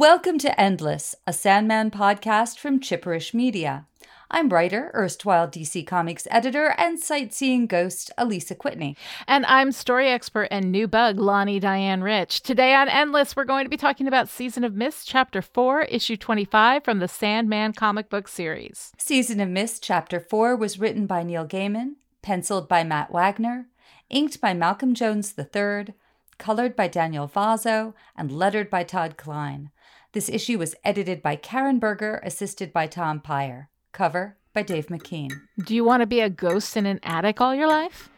Welcome to Endless, a Sandman podcast from Chipperish Media. I'm writer, erstwhile DC Comics editor, and sightseeing ghost Alisa Kwitney. And I'm story expert and new bug Lani Diane Rich. Today on Endless, we're going to be talking about Season of Mist, Chapter 4, Issue 25 from the Sandman comic book series. Season of Mist, Chapter 4 was written by Neil Gaiman, penciled by Matt Wagner, inked by Malcolm Jones III, colored by Daniel Vozzo, and lettered by Todd Klein. This issue was edited by Karen Berger, assisted by Tom Peyer. Cover by Dave McKean. Do you want to be a ghost in an attic all your life?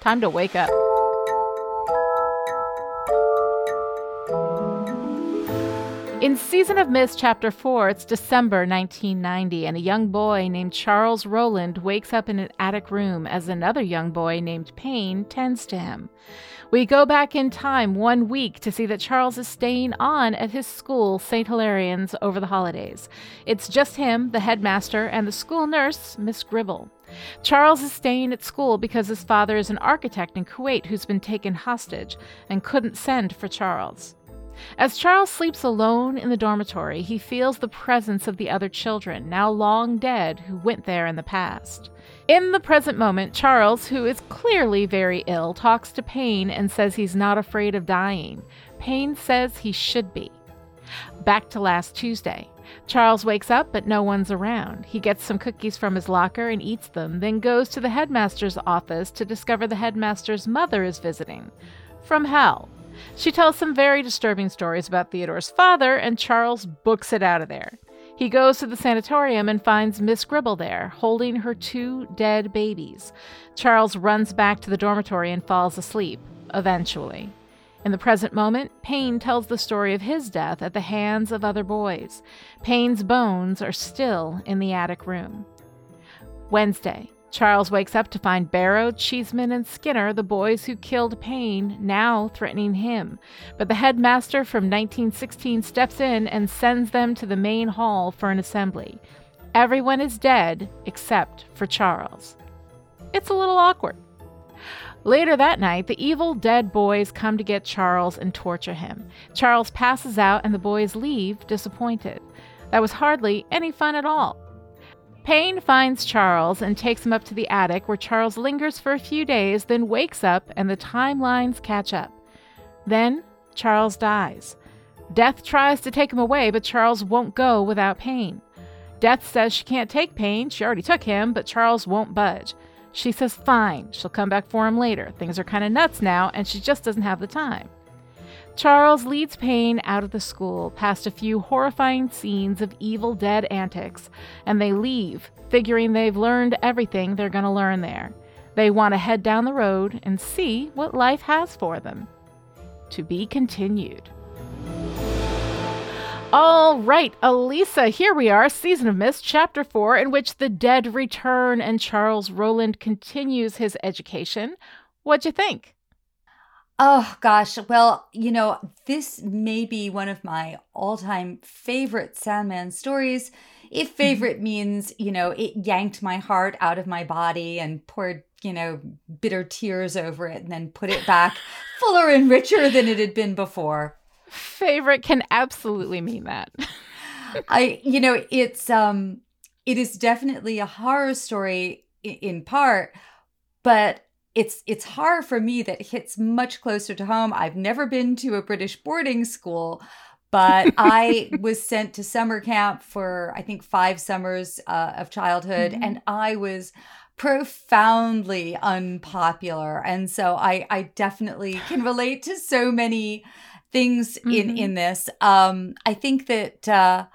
Time to wake up. In Season of Mist, Chapter 4, it's December 1990, and a young boy named Charles Rowland wakes up in an attic room as another young boy named Paine tends to him. We go back in time one week to see that Charles is staying on at his school, St. Hilarions, over the holidays. It's just him, the headmaster, and the school nurse, Miss Gribble. Charles is staying at school because his father is an architect in Kuwait who's been taken hostage and couldn't send for Charles. As Charles sleeps alone in the dormitory, he feels the presence of the other children, now long dead, who went there in the past. In the present moment, Charles, who is clearly very ill, talks to Paine and says he's not afraid of dying. Paine says he should be. Back to last Tuesday. Charles wakes up, but no one's around. He gets some cookies from his locker and eats them, then goes to the headmaster's office to discover the headmaster's mother is visiting. From hell. She tells some very disturbing stories about Theodore's father, and Charles books it out of there. He goes to the sanatorium and finds Miss Gribble there, holding her two dead babies. Charles runs back to the dormitory and falls asleep, eventually. In the present moment, Paine tells the story of his death at the hands of other boys. Paine's bones are still in the attic room. Wednesday, Charles wakes up to find Barrow, Cheeseman, and Skinner, the boys who killed Paine, now threatening him. But the headmaster from 1916 steps in and sends them to the main hall for an assembly. Everyone is dead except for Charles. It's a little awkward. Later that night, the evil dead boys come to get Charles and torture him. Charles passes out, and the boys leave disappointed. That was hardly any fun at all. Paine finds Charles and takes him up to the attic where Charles lingers for a few days, then wakes up and the timelines catch up. Then Charles dies. Death tries to take him away, but Charles won't go without Paine. Death says she can't take Paine, she already took him, but Charles won't budge. She says fine, she'll come back for him later. Things are kind of nuts now, and she just doesn't have the time. Charles leads Paine out of the school, past a few horrifying scenes of evil dead antics, and they leave, figuring they've learned everything they're going to learn there. They want to head down the road and see what life has for them. To be continued. All right, Alisa, here we are, Season of Mist, Chapter 4, in which the dead return and Charles Rowland continues his education. What'd you think? Oh gosh, well, you know, this may be one of my all-time favorite Sandman stories. If mm-hmm. favorite means, you know, it yanked my heart out of my body and poured, you know, bitter tears over it and then put it back fuller and richer than it had been before. Favorite can absolutely mean that. I, you know, it's um it is definitely a horror story in part, but it's it's horror for me that hits much closer to home. I've never been to a British boarding school, but I was sent to summer camp for I think five summers uh, of childhood, mm-hmm. and I was profoundly unpopular, and so I I definitely can relate to so many things mm-hmm. in in this. Um, I think that. Uh,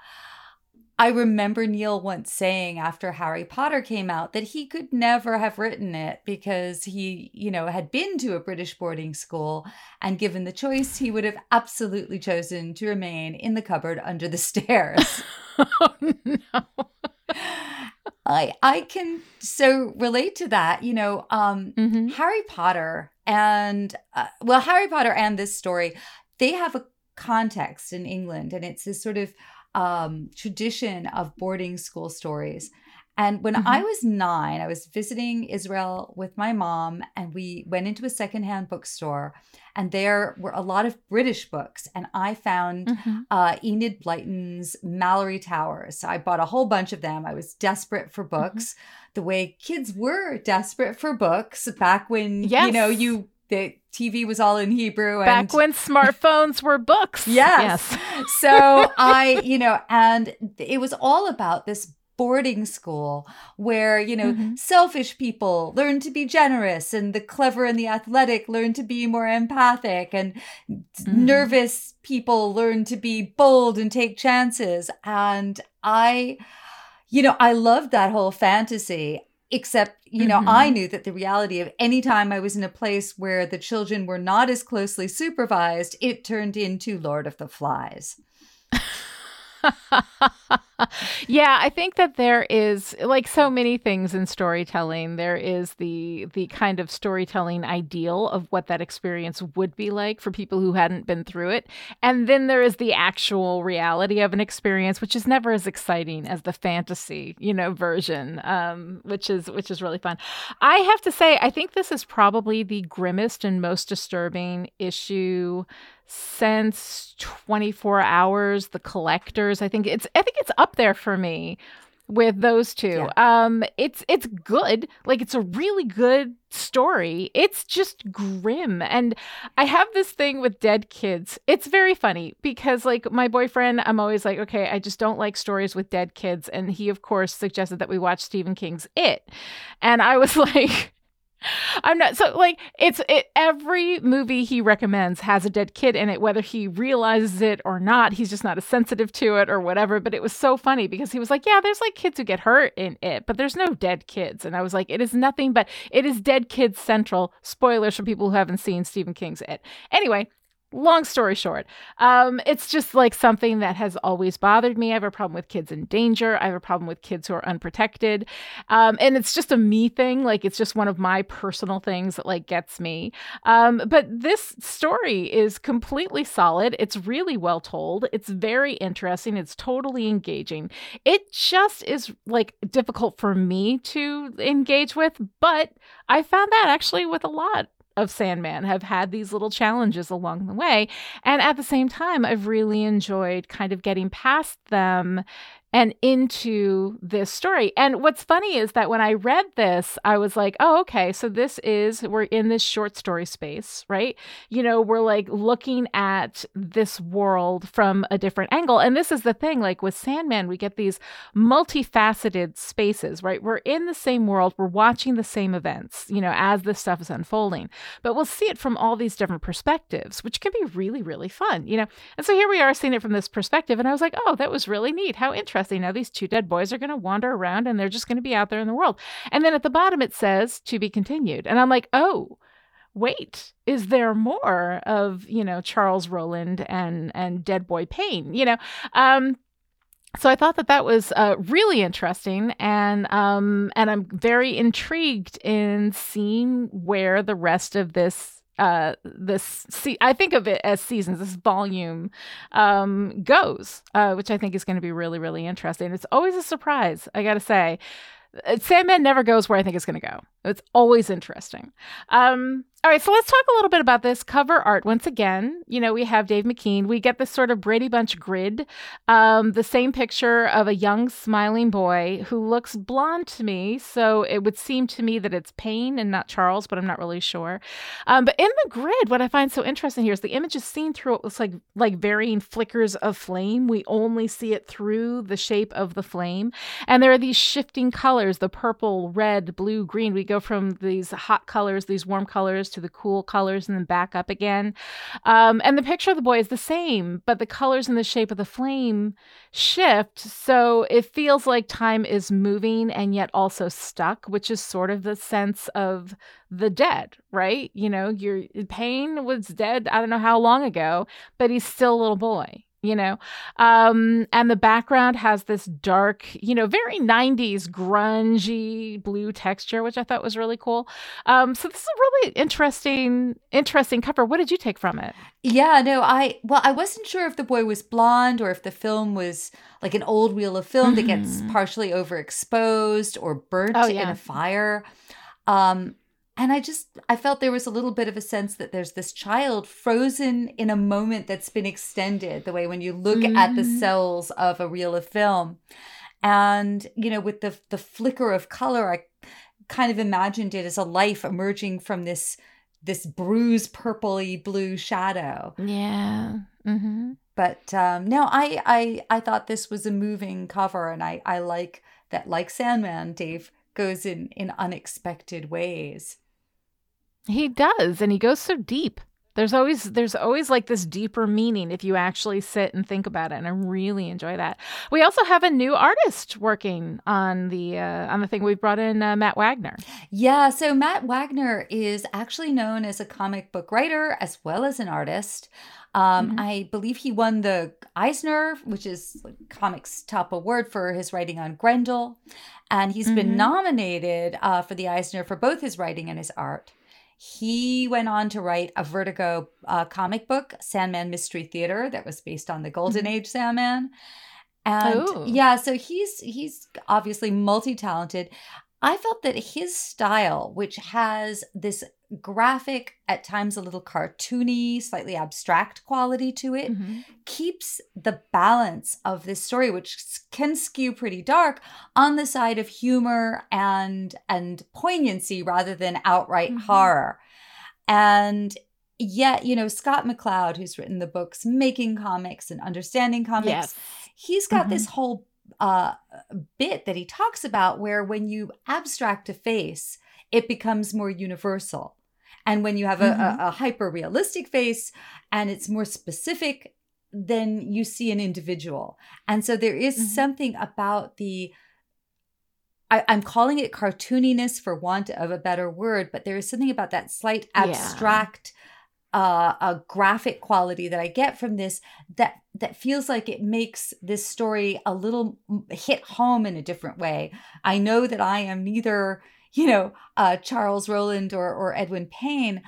I remember Neil once saying after Harry Potter came out that he could never have written it because he, you know, had been to a British boarding school and given the choice, he would have absolutely chosen to remain in the cupboard under the stairs. oh, no. I I can so relate to that. You know, um, mm-hmm. Harry Potter and uh, well, Harry Potter and this story, they have a context in England, and it's this sort of um, tradition of boarding school stories. And when mm-hmm. I was nine, I was visiting Israel with my mom, and we went into a secondhand bookstore, and there were a lot of British books. And I found mm-hmm. uh, Enid Blyton's Malory Towers. So I bought a whole bunch of them. I was desperate for mm-hmm. books, mm-hmm. the way kids were desperate for books back when, yes. you know, you the TV was all in Hebrew. And, Back when smartphones were books. Yes. yes. so I, you know, and it was all about this boarding school where you know mm-hmm. selfish people learn to be generous and the clever and the athletic learn to be more empathic and mm-hmm. nervous people learn to be bold and take chances and i you know i loved that whole fantasy except you know mm-hmm. i knew that the reality of any time i was in a place where the children were not as closely supervised it turned into lord of the flies yeah, I think that there is like so many things in storytelling, there is the the kind of storytelling ideal of what that experience would be like for people who hadn't been through it. And then there is the actual reality of an experience which is never as exciting as the fantasy, you know, version, um, which is which is really fun. I have to say I think this is probably the grimmest and most disturbing issue since 24 hours the collectors i think it's i think it's up there for me with those two. Yeah. um it's it's good. Like it's a really good story. It's just grim. And i have this thing with dead kids. It's very funny because like my boyfriend i'm always like okay i just don't like stories with dead kids. And he of course suggested that we watch stephen king's it. And i was like I'm not so like it's it, every movie he recommends has a dead kid in it, whether he realizes it or not. He's just not as sensitive to it or whatever. But it was so funny because he was like, "Yeah, there's like kids who get hurt in it, but there's no dead kids." And I was like, "It is nothing but it is dead kids central." Spoilers for people who haven't seen Stephen King's It. Anyway, long story short, um, it's just like something that has always bothered me. I have a problem with kids in danger. I have a problem with kids who are unprotected. Um, and it's just a me thing. Like it's just one of my personal things that like gets me. Um, but this story is completely solid. It's really well told. It's very interesting. It's totally engaging. It just is like difficult for me to engage with, but I found that actually with a lot of Sandman have had these little challenges along the way. And at the same time, I've really enjoyed kind of getting past them and into this story. And what's funny is that when I read this, I was like, oh, okay, so this is, we're in this short story space, right? You know, we're like looking at this world from a different angle. And this is the thing, like with Sandman, we get these multifaceted spaces, right? We're in the same world, we're watching the same events, you know, as this stuff is unfolding, but we'll see it from all these different perspectives, which can be really, really fun, you know? And so here we are seeing it from this perspective. And I was like, oh, that was really neat. How interesting interesting. know these two dead boys are going to wander around and they're just going to be out there in the world. And then at the bottom, it says to be continued. And I'm like, oh, wait is there more of you know charles rowland and and dead boy paine you know um so I thought that that was uh, really interesting, and um, and I'm very intrigued in seeing where the rest of this uh this see i think of it as seasons this volume um goes uh which i think is going to be really really interesting. It's always a surprise i gotta say. Uh, sandman never goes where i think it's going to go. It's always interesting. Um all right, so let's talk a little bit about this cover art. Once again, you know, we have Dave McKean. We get this sort of Brady Bunch grid, um, the same picture of a young, smiling boy who looks blonde to me. So it would seem to me that it's Paine and not Charles, but I'm not really sure. Um, but in the grid, what I find so interesting here is the image is seen through what's like like varying flickers of flame. We only see it through the shape of the flame, and there are these shifting colors: the purple, red, blue, green. We go from these hot colors, these warm colors to the cool colors and then back up again. Um, and the picture of the boy is the same, but the colors and the shape of the flame shift. So it feels like time is moving and yet also stuck, which is sort of the sense of the dead, right? You know, your Paine was dead, I don't know how long ago, but he's still a little boy you know um and the background has this dark you know very 90s grungy blue texture which i thought was really cool um so this is a really interesting interesting cover what did you take from it yeah no i well i wasn't sure if the boy was blonde or if the film was like an old reel of film mm-hmm. that gets mm-hmm. partially overexposed or burnt oh, yeah. in a fire um and i just i felt there was a little bit of a sense that there's this child frozen in a moment that's been extended the way when you look mm-hmm. at the mm-hmm. cells of a reel of film and you know with the the flicker of color i kind of imagined it as a life emerging from this this bruised purpley blue shadow yeah mm-hmm. but um no i i i thought this was a moving cover and i i like that like sandman dave goes in in unexpected ways he does, and he goes so deep. There's always there's always like this deeper meaning if you actually sit and think about it, and I really enjoy that. We also have a new artist working on the uh, on the thing. We've brought in uh, Matt Wagner. Yeah, so Matt Wagner is actually known as a comic book writer as well as an artist. Um, mm-hmm. I believe he won the Eisner, which is comics top award for his writing on Grendel, and he's mm-hmm. been nominated uh, for the Eisner for both his writing and his art. He went on to write a Vertigo uh, comic book, Sandman Mystery Theater, that was based on the Golden mm-hmm. Age Sandman. And Ooh. yeah, so he's he's obviously multi-talented. I felt that his style, which has this graphic, at times a little cartoony, slightly abstract quality to it, mm-hmm. keeps the balance of this story, which can skew pretty dark, on the side of humor and and poignancy rather than outright mm-hmm. horror. And yet, you know, Scott McCloud, who's written the books Making Comics and Understanding Comics, yes. he's got mm-hmm. this whole uh, bit that he talks about where when you abstract a face, it becomes more universal. And when you have a, mm-hmm. a, a hyper realistic face and it's more specific, then you see an individual. And so there is mm-hmm. something about the I, am calling it cartooniness for want of a better word, but there is something about that slight abstract yeah. uh, a graphic quality that I get from this that that feels like it makes this story a little hit home in a different way. I know that I am neither you know, uh, Charles Rowland or, or Edwin Paine.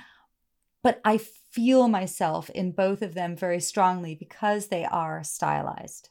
But I feel myself in both of them very strongly because they are stylized.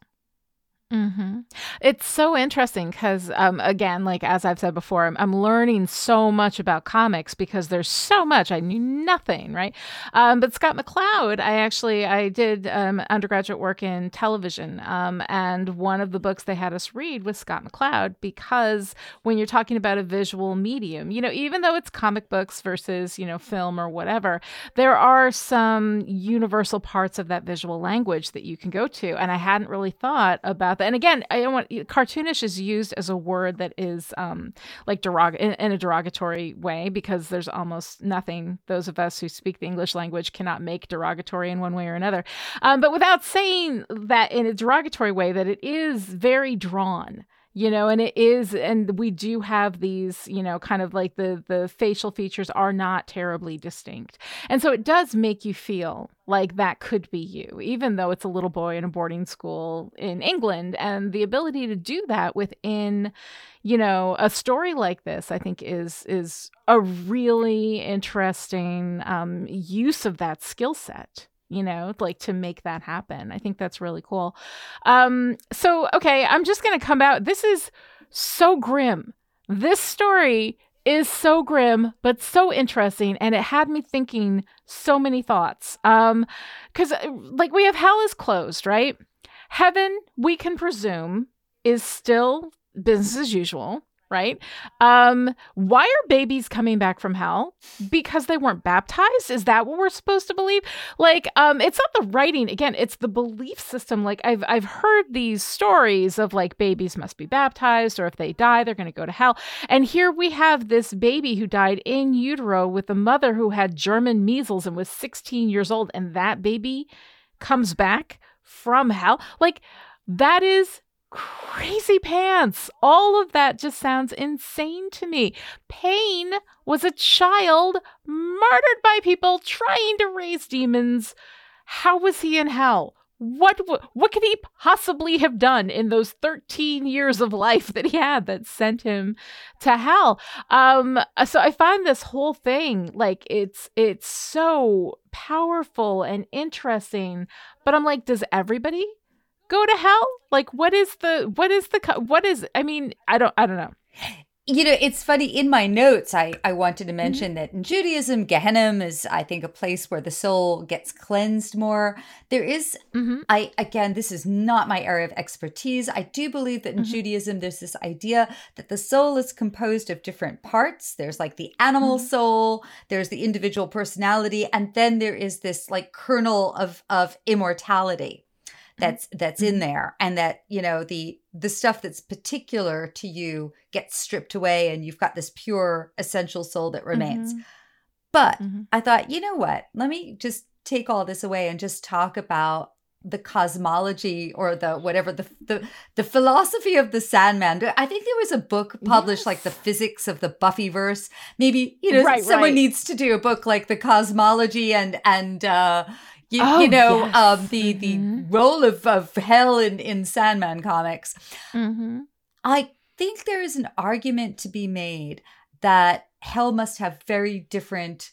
Mm-hmm. It's so interesting because, um, again, like as I've said before, I'm, I'm, learning so much about comics because there's so much I knew nothing, right? Um, but Scott McCloud, I actually I did um, undergraduate work in television, um, and one of the books they had us read was Scott McCloud because when you're talking about a visual medium, you know, even though it's comic books versus you know film or whatever, there are some universal parts of that visual language that you can go to, and I hadn't really thought about about that. And again, I don't want cartoonish is used as a word that is um, like derog in, in, a derogatory way because there's almost nothing those of us who speak the English language cannot make derogatory in one way or another. Um, but without saying that in a derogatory way, that it is very drawn you know and it is and we do have these you know kind of like the the facial features are not terribly distinct. And so it does make you feel like that could be you even though it's a little boy in a boarding school in england. And the ability to do that within you know a story like this i think is is a really interesting um, use of that skill set you know, like to make that happen. I think that's really cool. Um, so, okay, I'm just going to come out. This is so grim. This story is so grim, but so interesting. And it had me thinking so many thoughts. Um, cause uh, like we have hell is closed, right? Heaven, we can presume, is still business as usual right? Um, why are babies coming back from hell? Because they weren't baptized? Is that what we're supposed to believe? Like, um, it's not the writing. Again, it's the belief system. Like I've I've heard these stories of like babies must be baptized, or if they die, they're gonna go to hell. And here we have this baby who died in utero with a mother who had German measles and was 16 years old, and that baby comes back from hell. Like that is crazy pants. All of that just sounds insane to me. Paine was a child murdered by people trying to raise demons. How was he in hell? what what could he possibly have done in those 13 years of life that he had that sent him to hell um so i find this whole thing like it's it's so powerful and interesting but i'm like does everybody go to hell like what is the what is the what is i mean i don't i don't know you know, it's funny in my notes, I, I wanted to Mm-hmm. mention that in Judaism, Gehenna is, I think, a place where the soul gets cleansed more. There is, Mhm. I, again, this is not my area of expertise. I do believe that in Mhm. Judaism, there's this idea that the soul is composed of different parts. There's like the animal Mhm. soul, there's the individual personality, and then there is this like kernel of, of immortality that's that's in there and that you know the the stuff that's particular to you gets stripped away and you've got this pure essential soul that remains. Mhm. but Mhm. i thought you know what? Let me just take all this away and just talk about the cosmology or the whatever the the, the philosophy of the sandman. I think there was a book published like the physics of the buffyverse. Maybe you know Right, someone right. needs to do a book like the cosmology and and uh you, Oh, you know yes. um the the Mhm. role of, of hell in in sandman comics Mhm. i think there is an argument to be made that hell must have very different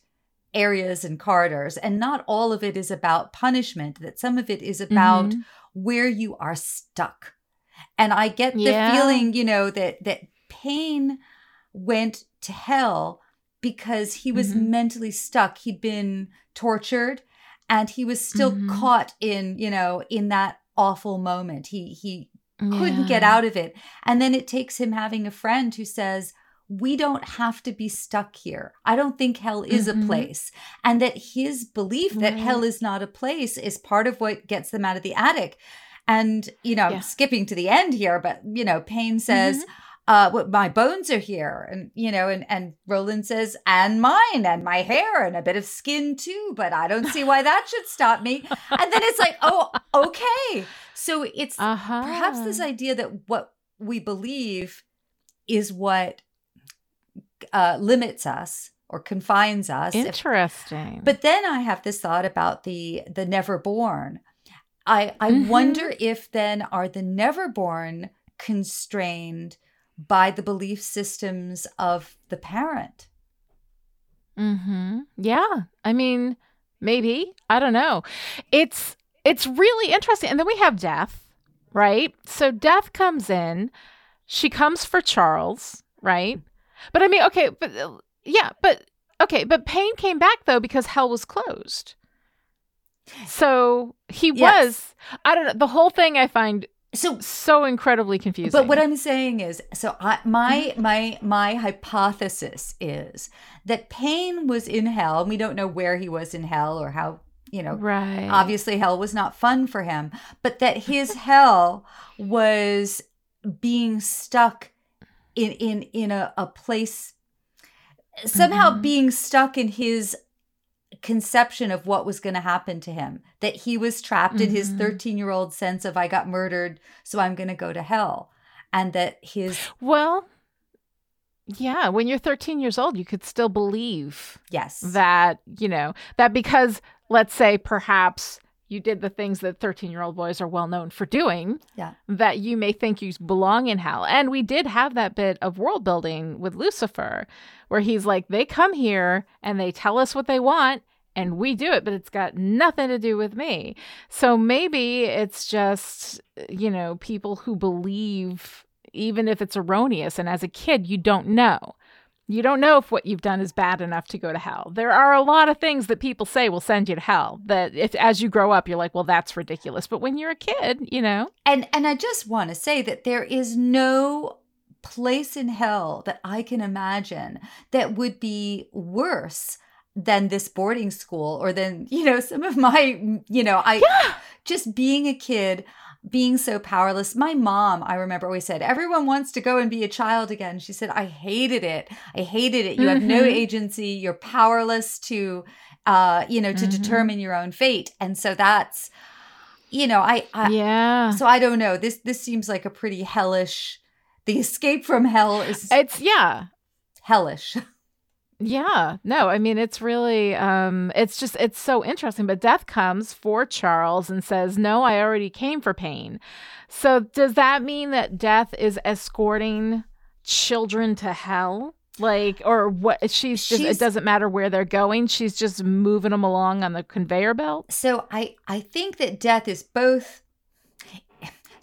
areas and corridors and not all of it is about punishment that some of it is about Mhm. where you are stuck and i get the Yeah. feeling you know that that Paine went to hell because he was Mhm. mentally stuck he'd been tortured and he was still Mhm. caught in you know in that awful moment he he couldn't get out of it and then it takes him having a friend who says we don't have to be stuck here. I don't think hell is Mhm. a place. And that his belief that Right. hell is not a place is part of what gets them out of the attic. And, you know, Yeah. Skipping to the end here, but, you know, Paine says, uh, what my bones are here. And, you know, and, and Rowland says, and mine and my hair and a bit of skin too, but I don't see why that should stop me. And then it's like, oh, okay. So it's Uh-huh. perhaps this idea that what we believe is what uh, limits us or confines us. If- Interesting. but then I have this thought about the the never born. I I Mhm. wonder if then are the never born constrained by the belief systems of the parent. Mm-hmm. Yeah. I mean, maybe. I don't know. It's it's really interesting. And then we have death, right? So death comes in. She comes for Charles, right? But I mean, okay, but yeah, but okay, but Paine came back though because hell was closed. So he Yes. was I don't know, the whole thing I find So so incredibly confusing. But what I'm saying is, so I, my my my hypothesis is that Paine was in hell. and We don't know where he was in hell or how you know. right. Obviously, hell was not fun for him, but that his hell was being stuck in in in a, a place somehow Mhm. being stuck in his conception of what was going to happen to him that he was trapped in his Mhm. 13 year old sense of i got murdered so i'm going to go to hell and that his Well, yeah, when you're 13 years old, you could still believe yes that, you know, that because let's say perhaps you did the things that 13 year old boys are well known for doing, Yeah. that you may think you belong in hell. And we did have that bit of world building with Lucifer, where he's like, they come here and they tell us what they want. And we do it, but it's got nothing to do with me. So maybe it's just, you know, people who believe, even if it's erroneous. And as a kid, you don't know. You don't know if what you've done is bad enough to go to hell. There are a lot of things that people say will send you to hell that if as you grow up you're like, well that's ridiculous. But when you're a kid, you know. and and i just want to say that there is no place in hell that i can imagine that would be worse than this boarding school or than you know some of my you know i Yeah. just being a kid being so powerless my mom i remember always said everyone wants to go and be a child again she said i hated it i hated it you have no Mhm. agency you're powerless to uh you know to Mhm. determine your own fate and so that's you know i, I yeah. so i don't know this this seems like a pretty hellish the escape from hell is It's yeah. hellish Yeah, no, I mean it's really um it's just it's so interesting but death comes for Charles and says, "No, I already came for Paine." So does that mean that death is escorting children to hell? Like or what she's just She's- it doesn't matter where they're going, she's just moving them along on the conveyor belt? So I I think that death is both.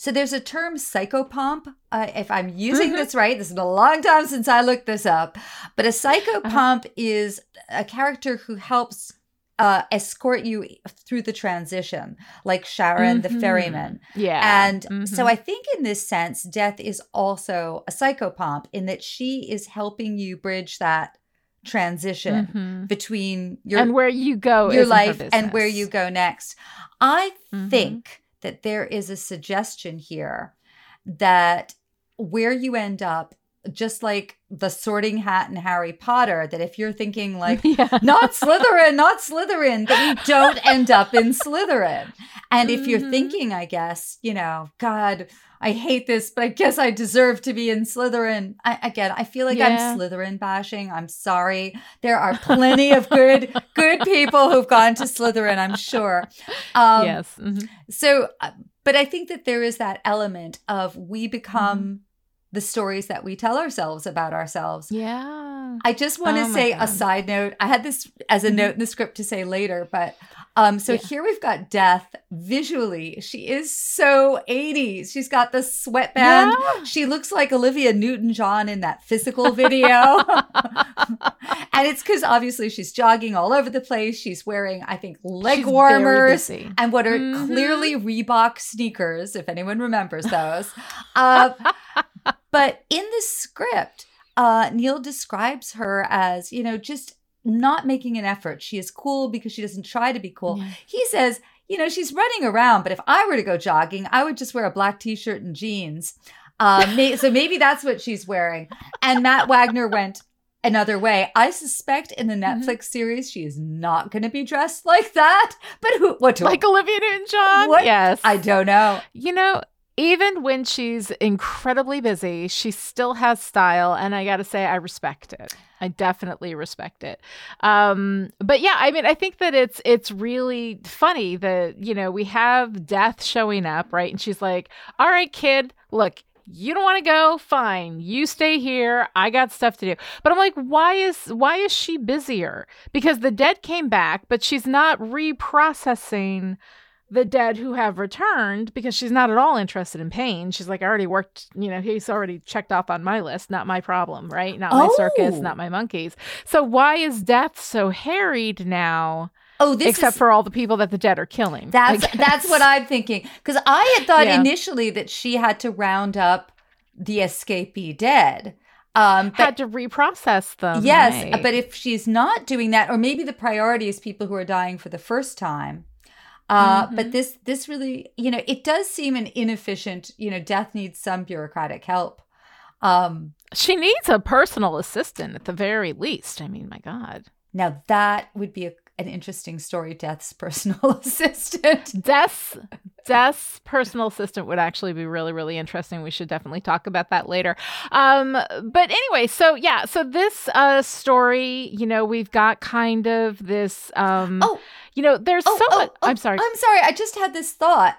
So there's a term psychopomp. Uh, if I'm using Mhm. this right, this is a long time since I looked this up. But a psychopomp is a character who helps uh, escort you through the transition, like Charon the Mhm. ferryman. Yeah. And so Mhm. I think in this sense, death is also a psychopomp in that she is helping you bridge that transition Mhm. between your and where you go your life and where you go next. I Mhm. think that there is a suggestion here that where you end up, just like the sorting hat in Harry Potter, that if you're thinking like, yeah. not Slytherin, not Slytherin, that you don't end up in Slytherin. And if you're Mhm. thinking, I guess, you know, God, I hate this, but I guess I deserve to be in Slytherin. I, again, I feel like Yeah. I'm Slytherin bashing. I'm sorry. There are plenty of good, good people who've gone to Slytherin. I'm sure. Um, yes. mhm. So, uh, but I think that there is that element of we become the stories that we tell ourselves about ourselves. Yeah. I just want to Oh say God. a side note. I had this as a Mhm. note in the script to say later, but um, so Yeah. here we've got Death visually. She is so 80s. She's got the sweatband. Yeah. She looks like Olivia Newton John in that physical video. and it's because obviously she's jogging all over the place. She's wearing, I think, leg She's warmers and what are Mhm. clearly Reebok sneakers, if anyone remembers those. uh, but in the script, uh, Neil describes her as, you know, just not making an effort. She is cool because she doesn't try to be cool. Yeah. He says, you know, she's running around, but if I were to go jogging, I would just wear a black t shirt and jeans. Uh, may- so maybe that's what she's wearing. And Matt Wagner went another way. I suspect in the Mhm. Netflix series, she is not going to be dressed like that. But who, what do Like Olivia Newton-John. What? Yes. I don't know. You know, even when she's incredibly busy, she still has style, and I got to say, I respect it. I definitely respect it. Um, but yeah, I mean, I think that it's it's really funny that you know we have Death showing up, right? And she's like, "All right, kid, look." You don't want to go? Fine. You stay here. I got stuff to do. But I'm like, why is why is she busier? Because the dead came back, but she's not reprocessing the dead who have returned because she's not at all interested in Paine. She's like, I already worked, you know, he's already checked off on my list, not my problem, right? Not my circus, Oh. not my monkeys. So why is death so harried now, Oh, this except is, for all the people that the dead are killing? That's that's what I'm thinking because I had thought Yeah. initially that she had to round up the escapee dead. Um, but had to reprocess them. yes, right? but if she's not doing that, or maybe the priority is people who are dying for the first time. Uh, Mhm. But this this really, you know, it does seem an inefficient. You know, death needs some bureaucratic help. Um, she needs a personal assistant at the very least. I mean, my God. now that would be a, an interesting story. Death's personal assistant. Death's Death's personal assistant would actually be really, really interesting. We should definitely talk about that later. Um, but anyway, so yeah, so this uh story, you know, we've got kind of this um Oh, you know, there's Oh, so oh, much oh, I'm sorry. I'm sorry. I just had this thought.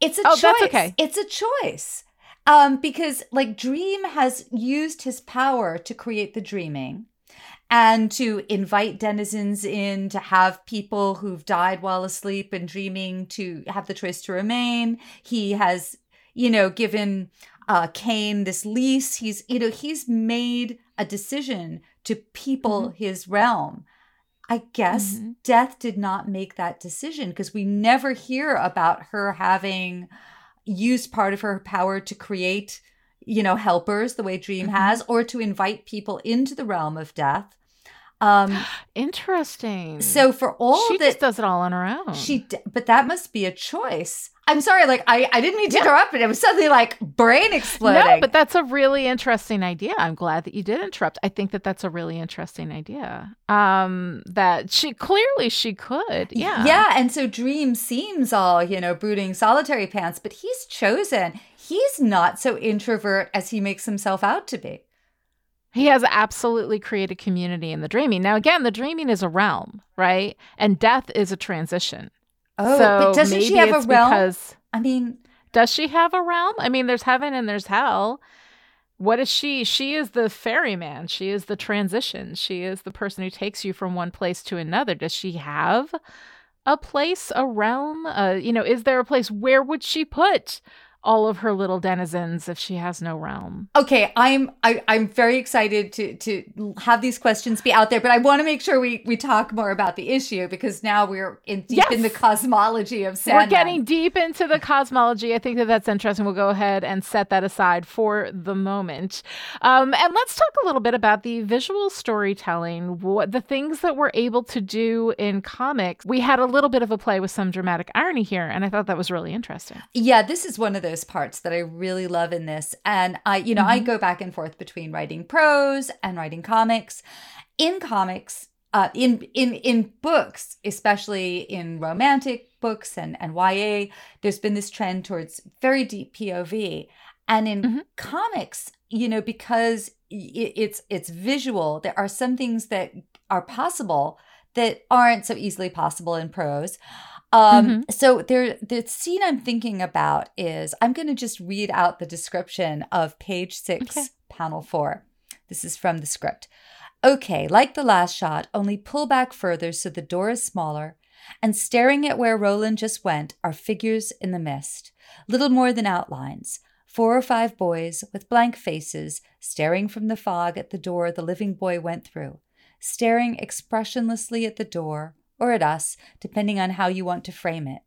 It's a Oh, choice. that's okay. It's a choice. Um, because like Dream has used his power to create the dreaming and to invite denizens in to have people who've died while asleep and dreaming to have the choice to remain. He has, you know, given uh Cain this lease. He's, you know, he's made a decision to people his realm. I guess Mhm. Death did not make that decision because we never hear about her having used part of her power to create, you know, helpers the way Dream Mhm. has, or to invite people into the realm of death. Um, Interesting. so for all she that just does it all on her own. she, but that must be a choice. I'm sorry, like I, I didn't mean to Yeah. interrupt, but it was suddenly like brain exploding. No, but that's a really interesting idea. I'm glad that you did interrupt. I think that that's a really interesting idea. Um, that she clearly she could. Yeah. Yeah. And so Dream seems all, you know, brooding solitary pants, but he's chosen. He's not so introvert as he makes himself out to be. He has absolutely created community in the dreaming. Now, again, the dreaming is a realm, right? And death is a transition. Oh, so but doesn't she have a realm? Because, I mean, does she have a realm? I mean, there's heaven and there's hell. What is she? She is the ferryman. She is the transition. She is the person who takes you from one place to another. Does she have a place, a realm? Uh, you know, is there a place? Where would she put all of her little denizens if she has no realm. Okay, I'm I, I'm very excited to to have these questions be out there, but I want to make sure we we talk more about the issue because now we're in deep yes. in the cosmology of Sandman. We're getting deep into the cosmology. I think that that's interesting. We'll go ahead and set that aside for the moment, um, and let's talk a little bit about the visual storytelling. What the things that we're able to do in comics. We had a little bit of a play with some dramatic irony here, and I thought that was really interesting. Yeah, this is one of the parts that I really love in this. And I, you know, mm-hmm. I go back and forth between writing prose and writing comics. In comics, uh, in in in books, especially in romantic books and and YA, there's been this trend towards very deep POV. And in mm-hmm. comics, you know, because it's it's visual, there are some things that are possible that aren't so easily possible in prose. Um, mm-hmm. So there, the scene I'm thinking about is I'm going to just read out the description of page six, okay. panel four. This is from the script. Okay, like the last shot, only pull back further so the door is smaller. And staring at where Rowland just went are figures in the mist, little more than outlines. Four or five boys with blank faces staring from the fog at the door the living boy went through, staring expressionlessly at the door or at us, depending on how you want to frame it.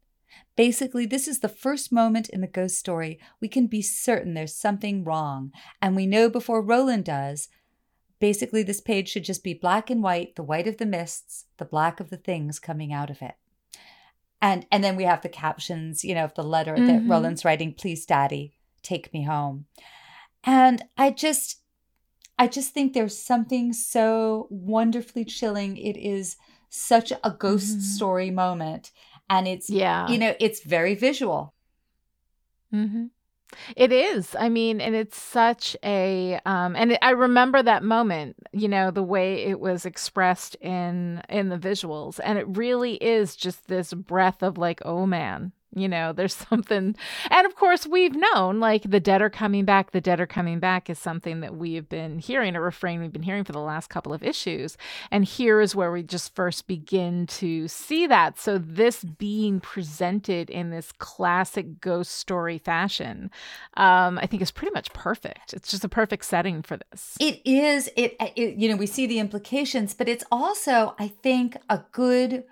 Basically, this is the first moment in the ghost story we can be certain there's something wrong, and we know before Rowland does. Basically, this page should just be black and white, the white of the mists, the black of the things coming out of it. And and then we have the captions, you know, of the letter mm-hmm. that Rowland's writing, please daddy, take me home. And I just I just think there's something so wonderfully chilling. It is such a ghost mm-hmm. story moment. And it's, yeah, you know, it's very visual. Mm-hmm. It is. I mean, and it's such a um and it, I remember that moment, you know, the way it was expressed in in the visuals and it really is just this breath of like, oh man, you know, there's something. And of course, we've known like the dead are coming back, the dead are coming back is something that we have been hearing, a refrain we've been hearing for the last couple of issues. And here is where we just first begin to see that. So, this being presented in this classic ghost story fashion, um, I think is pretty much perfect. It's just a perfect setting for this. It is. It, it you know, we see the implications, but it's also, I think, a good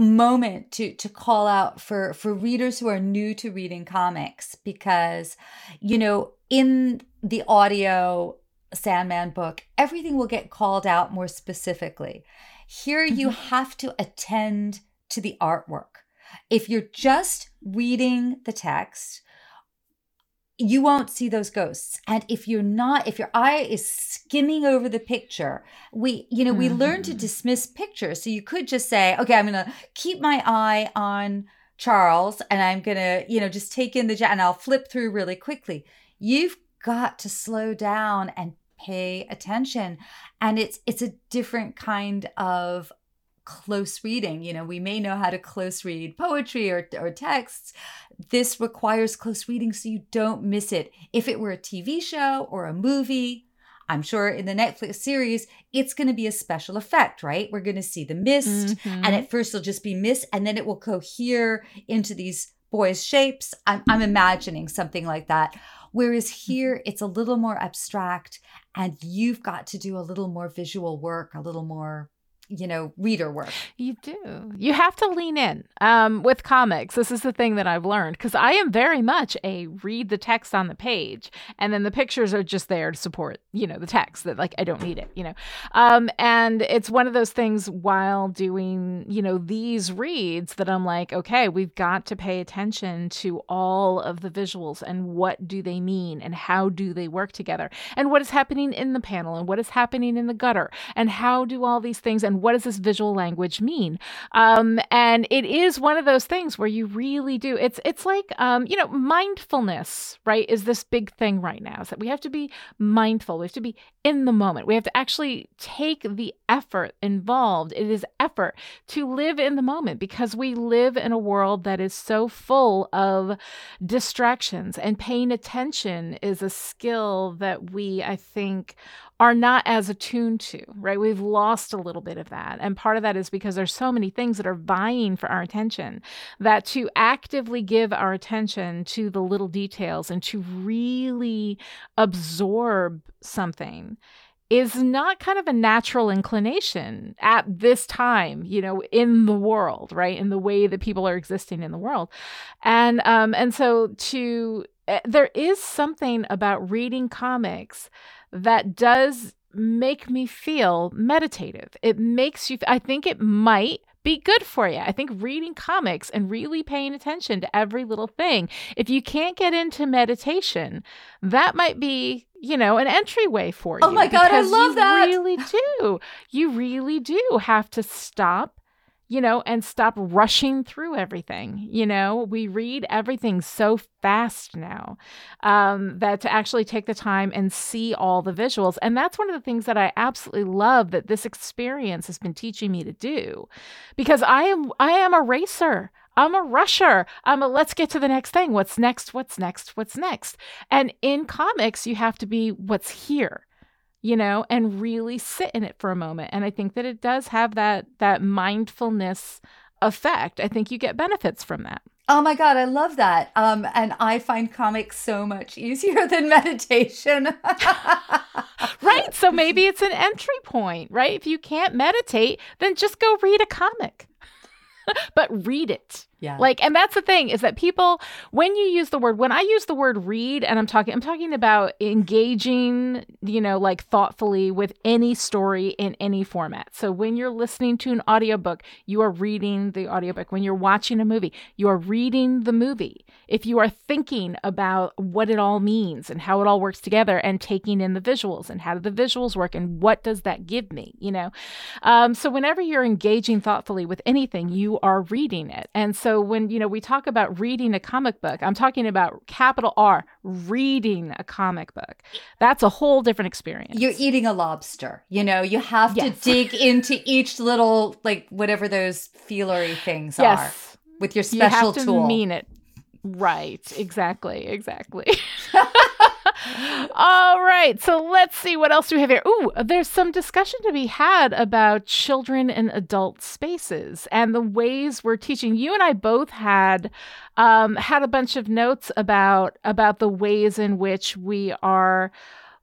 moment to to call out for for readers who are new to reading comics because you know in the audio Sandman book everything will get called out more specifically here you mm-hmm. have to attend to the artwork if you're just reading the text you won't see those ghosts and if you're not if your eye is skimming over the picture we you know we mm-hmm. learn to mm-hmm. dismiss pictures so you could just say okay i'm gonna keep my eye on charles and i'm gonna you know just take in the and i'll flip through really quickly you've got to slow down and pay attention and it's it's a different kind of close reading. You know, we may know how to close read poetry or, or texts. This requires close reading so you don't miss it. If it were a TV show or a movie, I'm sure in the Netflix series, it's going to be a special effect, right? We're going to see the mist, mm-hmm. and at first it'll just be mist, and then it will cohere into these boys' shapes. I'm, I'm imagining something like that. Whereas here, it's a little more abstract, and you've got to do a little more visual work, a little more you know reader work. You do. You have to lean in. Um, with comics this is the thing that i've learned because i am very much a read the text on the page and then the pictures are just there to support you know the text that like i don't need it you know? Um, and it's one of those things while doing you know these reads that i'm like okay we've got to pay attention to all of the visuals and what do they mean and how do they work together and what is happening in the panel and what is happening in the gutter and how do all these things and what does this visual language mean? Um, and it is one of those things where you really do. It's it's like um, you know mindfulness, right? Is this big thing right now? Is that we have to be mindful. We have to be in the moment. We have to actually take the effort involved. It is effort to live in the moment because we live in a world that is so full of distractions and paying attention is a skill that we, I think, are not as attuned to, right? We've lost a little bit of that. And part of that is because there's so many things that are vying for our attention that to actively give our attention to the little details and to really absorb something is not kind of a natural inclination at this time, you know, in the world, right? In the way that people are existing in the world. And um and so to uh, there is something about reading comics that does make me feel meditative. It makes you I think it might be good for you. I think reading comics and really paying attention to every little thing. If you can't get into meditation, that might be, you know, an entryway for oh you. Oh my God, I love you that. really do. You really do have to stop you know, and stop rushing through everything. You know, we read everything so fast now um, that to actually take the time and see all the visuals. And that's one of the things that I absolutely love that this experience has been teaching me to do because I am I am a racer. I'm a rusher. I'm a let's get to the next thing. What's next? What's next? What's next? And in comics, you have to be what's here you know, and really sit in it for a moment. And I think that it does have that that mindfulness effect. I think you get benefits from that. Oh my god, I love that. Um, and I find comics so much easier than meditation. right. So maybe it's an entry point, right? If you can't meditate, then just go read a comic. but read it. Yeah. Like, and that's the thing is that people, when you use the word, when I use the word read, and I'm talking, I'm talking about engaging, you know, like thoughtfully with any story in any format. So when you're listening to an audiobook, you are reading the audiobook. When you're watching a movie, you are reading the movie. If you are thinking about what it all means and how it all works together and taking in the visuals and how do the visuals work and what does that give me, you know? Um, so whenever you're engaging thoughtfully with anything, you are reading it. And so so when you know we talk about reading a comic book, I'm talking about capital R, reading a comic book. That's a whole different experience. You're eating a lobster. You know, you have yes. to dig into each little like whatever those feelery things yes. are with your special you have to tool. Mean it. Right. Exactly. Exactly. All right. So let's see what else do we have here. Ooh, there's some discussion to be had about children and adult spaces and the ways we're teaching. You and I both had um, had a bunch of notes about about the ways in which we are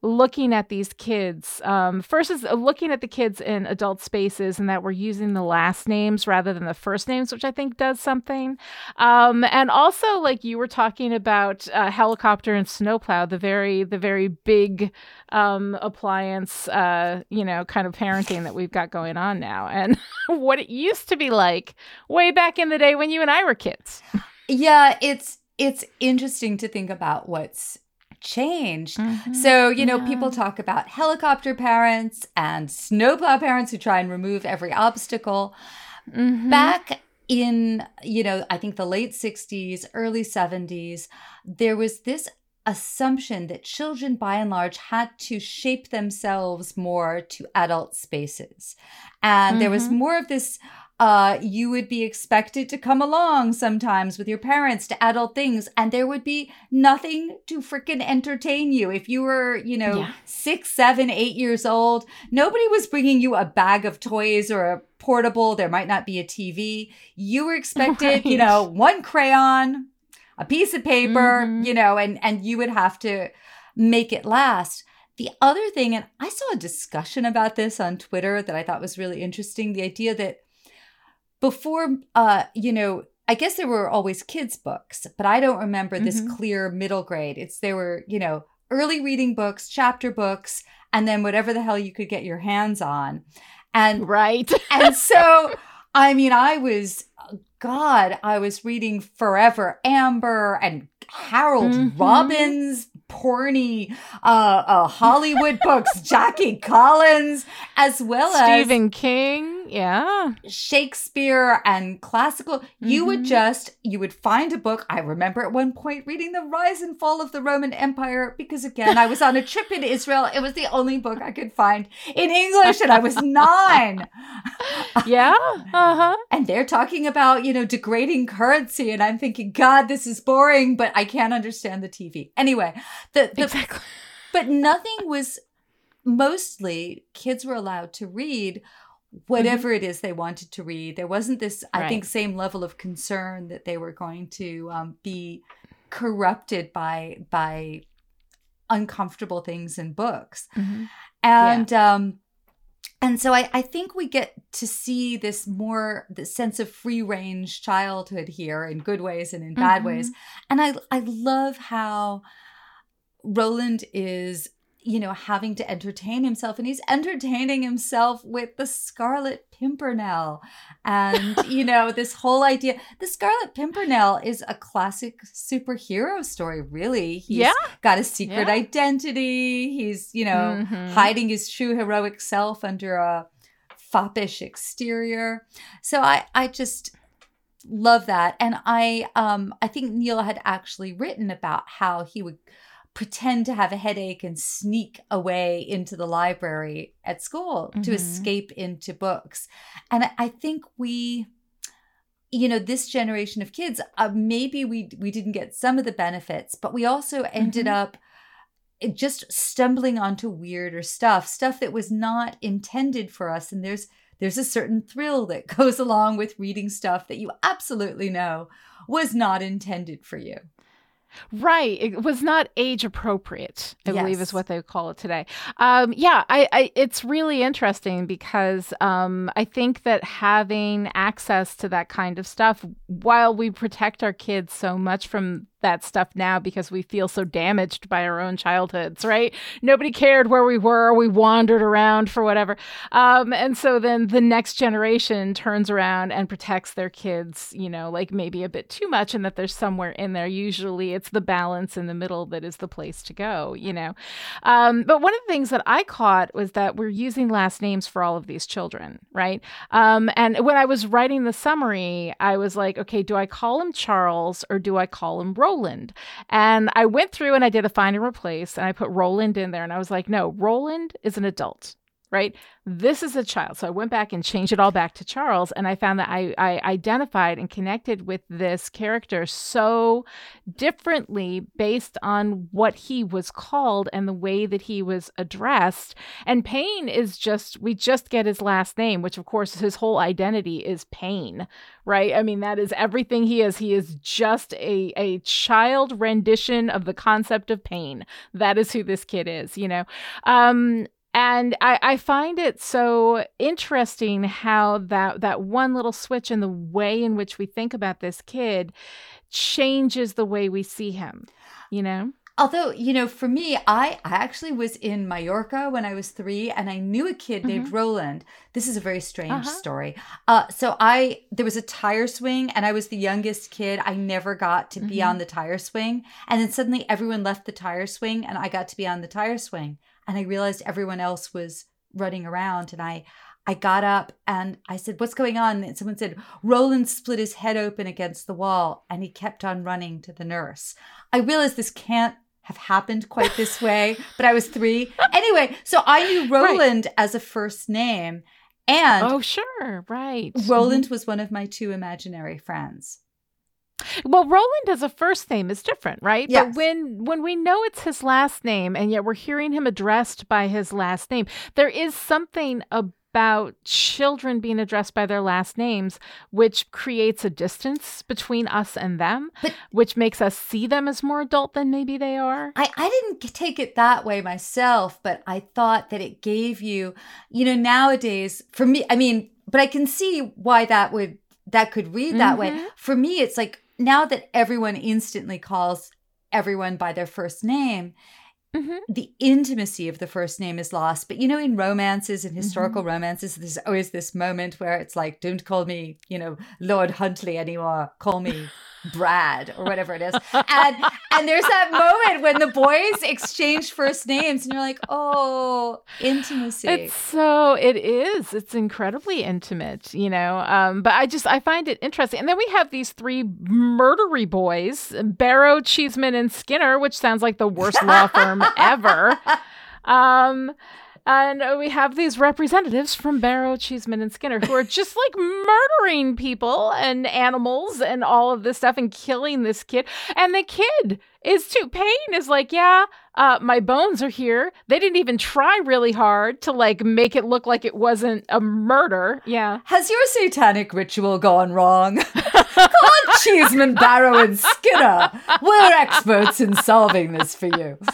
looking at these kids. Um, first is looking at the kids in adult spaces and that we're using the last names rather than the first names, which I think does something. Um, and also, like you were talking about uh, helicopter and snowplow, the very the very big um, appliance, uh, you know, kind of parenting that we've got going on now, and what it used to be like way back in the day when you and I were kids. Yeah, it's it's interesting to think about what's changed. Mm-hmm. So, you know, yeah. people talk about helicopter parents and snowplow parents who try and remove every obstacle. Mm-hmm. Back in, you know, I think the late 60s, early 70s, there was this assumption that children by and large had to shape themselves more to adult spaces. And mm-hmm. there was mm-hmm. more of this uh, you would be expected to come along sometimes with your parents to adult things, and there would be nothing to freaking entertain you. If you were, you know, yeah. six, seven, eight years old, nobody was bringing you a bag of toys or a portable. There might not be a TV. You were expected, right. you know, one crayon, a piece of paper, mm-hmm. you know, and and you would have to make it last. The other thing, and I saw a discussion about this on Twitter that I thought was really interesting the idea that before uh you know i guess there were always kids books but i don't remember this mm-hmm. clear middle grade it's there were you know early reading books chapter books and then whatever the hell you could get your hands on and right and so i mean i was god i was reading forever amber and harold mm-hmm. robbins porny uh, uh hollywood books jackie collins as well as stephen king yeah. Shakespeare and classical. You would Mhm. just you would find a book. I remember at one point reading The Rise and Fall of the Roman Empire because again, I was on a trip in Israel. It was the only book I could find in English and I was 9. Yeah. Uh-huh. And they're talking about, you know, degrading currency and I'm thinking, god, this is boring, but I can't understand the TV. Anyway, the, the Exactly. but nothing was mostly kids were allowed to read whatever it is they wanted to read there wasn't this i think same level of concern that they were going to um, be corrupted by by uncomfortable things in books. Mhm. and um and so I, I think we get to see this more the sense of free range childhood here in good ways and in bad Mhm. ways and i i love how rowland is you know having to entertain himself and he's entertaining himself with the scarlet pimpernel and you know this whole idea the scarlet pimpernel is a classic superhero story really he's Yeah. got a secret Yeah. identity he's you know Mhm. hiding his true heroic self under a foppish exterior so i i just love that and i um i think neil had actually written about how he would pretend to have a headache and sneak away into the library at school to Mhm. escape into books and I- think we you know this generation of kids uh, maybe we we didn't get some of the benefits but we also ended Mhm. up just stumbling onto weirder stuff stuff that was not intended for us and there's there's a certain thrill that goes along with reading stuff that you absolutely know was not intended for you Right. It was not age appropriate, I believe is what they call it today. Um, yeah, I, I it's really interesting because um, I think that having access to that kind of stuff, while we protect our kids so much from that stuff now because we feel so damaged by our own childhoods, right? Nobody cared where we were. We wandered around for whatever. Um, and so then the next generation turns around and protects their kids, you know, like maybe a bit too much, and that there's somewhere in there. Usually it's the balance in the middle that is the place to go, you know. Um, but one of the things that I caught was that we're using last names for all of these children, right? Um, and when I was writing the summary, I was like, okay, do I call him Charles or do I call him Rowland? And I went through and I did a find and replace and I put Rowland in there and I was like, no, Rowland is an adult. Right. This is a child. So I went back and changed it all back to Charles. And I found that I, I identified and connected with this character so differently based on what he was called and the way that he was addressed. And Paine is just, we just get his last name, which of course his whole identity is Paine, right? I mean, that is everything he is. He is just a, a child rendition of the concept of pain. That is who this kid is, you know? Um, and I, I find it so interesting how that that one little switch in the way in which we think about this kid changes the way we see him you know Although, you know, for me, I, I actually was in Mallorca when I was three and I knew a kid named Roland. This is a very strange Uh-huh. story. Uh, so I, there was a tire swing and I was the youngest kid. I never got to be Mhm. on the tire swing. And then suddenly everyone left the tire swing and I got to be on the tire swing. And I realized everyone else was running around and I, I got up and I said, What's going on? And someone said, Roland split his head open against the wall and he kept on running to the nurse. I realized this can't have happened quite this way, but I was three. Anyway, so I knew Roland as a first name, and oh sure right Roland mm-hmm. was one of my two imaginary friends. Well, Roland as a first name is different, right? Yes. But when when we know it's his last name and yet we're hearing him addressed by his last name, there is something about children being addressed by their last names which creates a distance between us and them, But- which makes us see them as more adult than maybe they are. I, I didn't take it that way myself, but I thought that it gave you, you know, nowadays for me, I mean, but I can see why that would, that could read that way. Mhm. For me, it's like now that everyone instantly calls everyone by their first name, Mhm. the intimacy of the first name is lost. But you know, in romances and historical Mm-hmm. romances, there's always this moment where it's like, don't call me, you know, Lord Huntley anymore. Call me Brad or whatever it is. And and there's that moment when the boys exchange first names and you're like, "Oh, intimacy." It's so it is. It's incredibly intimate, you know. Um but I just I find it interesting. And then we have these three murdery boys, Barrow, Cheeseman and Skinner, which sounds like the worst law firm ever. Um and we have these representatives from Barrow, Cheeseman, and Skinner who are just like murdering people and animals and all of this stuff and killing this kid. And the kid is too. Paine is like, yeah, uh, my bones are here. They didn't even try really hard to like make it look like it wasn't a murder. Yeah. Has your satanic ritual gone wrong? Call Cheeseman, Barrow, and Skinner. We're experts in solving this for you.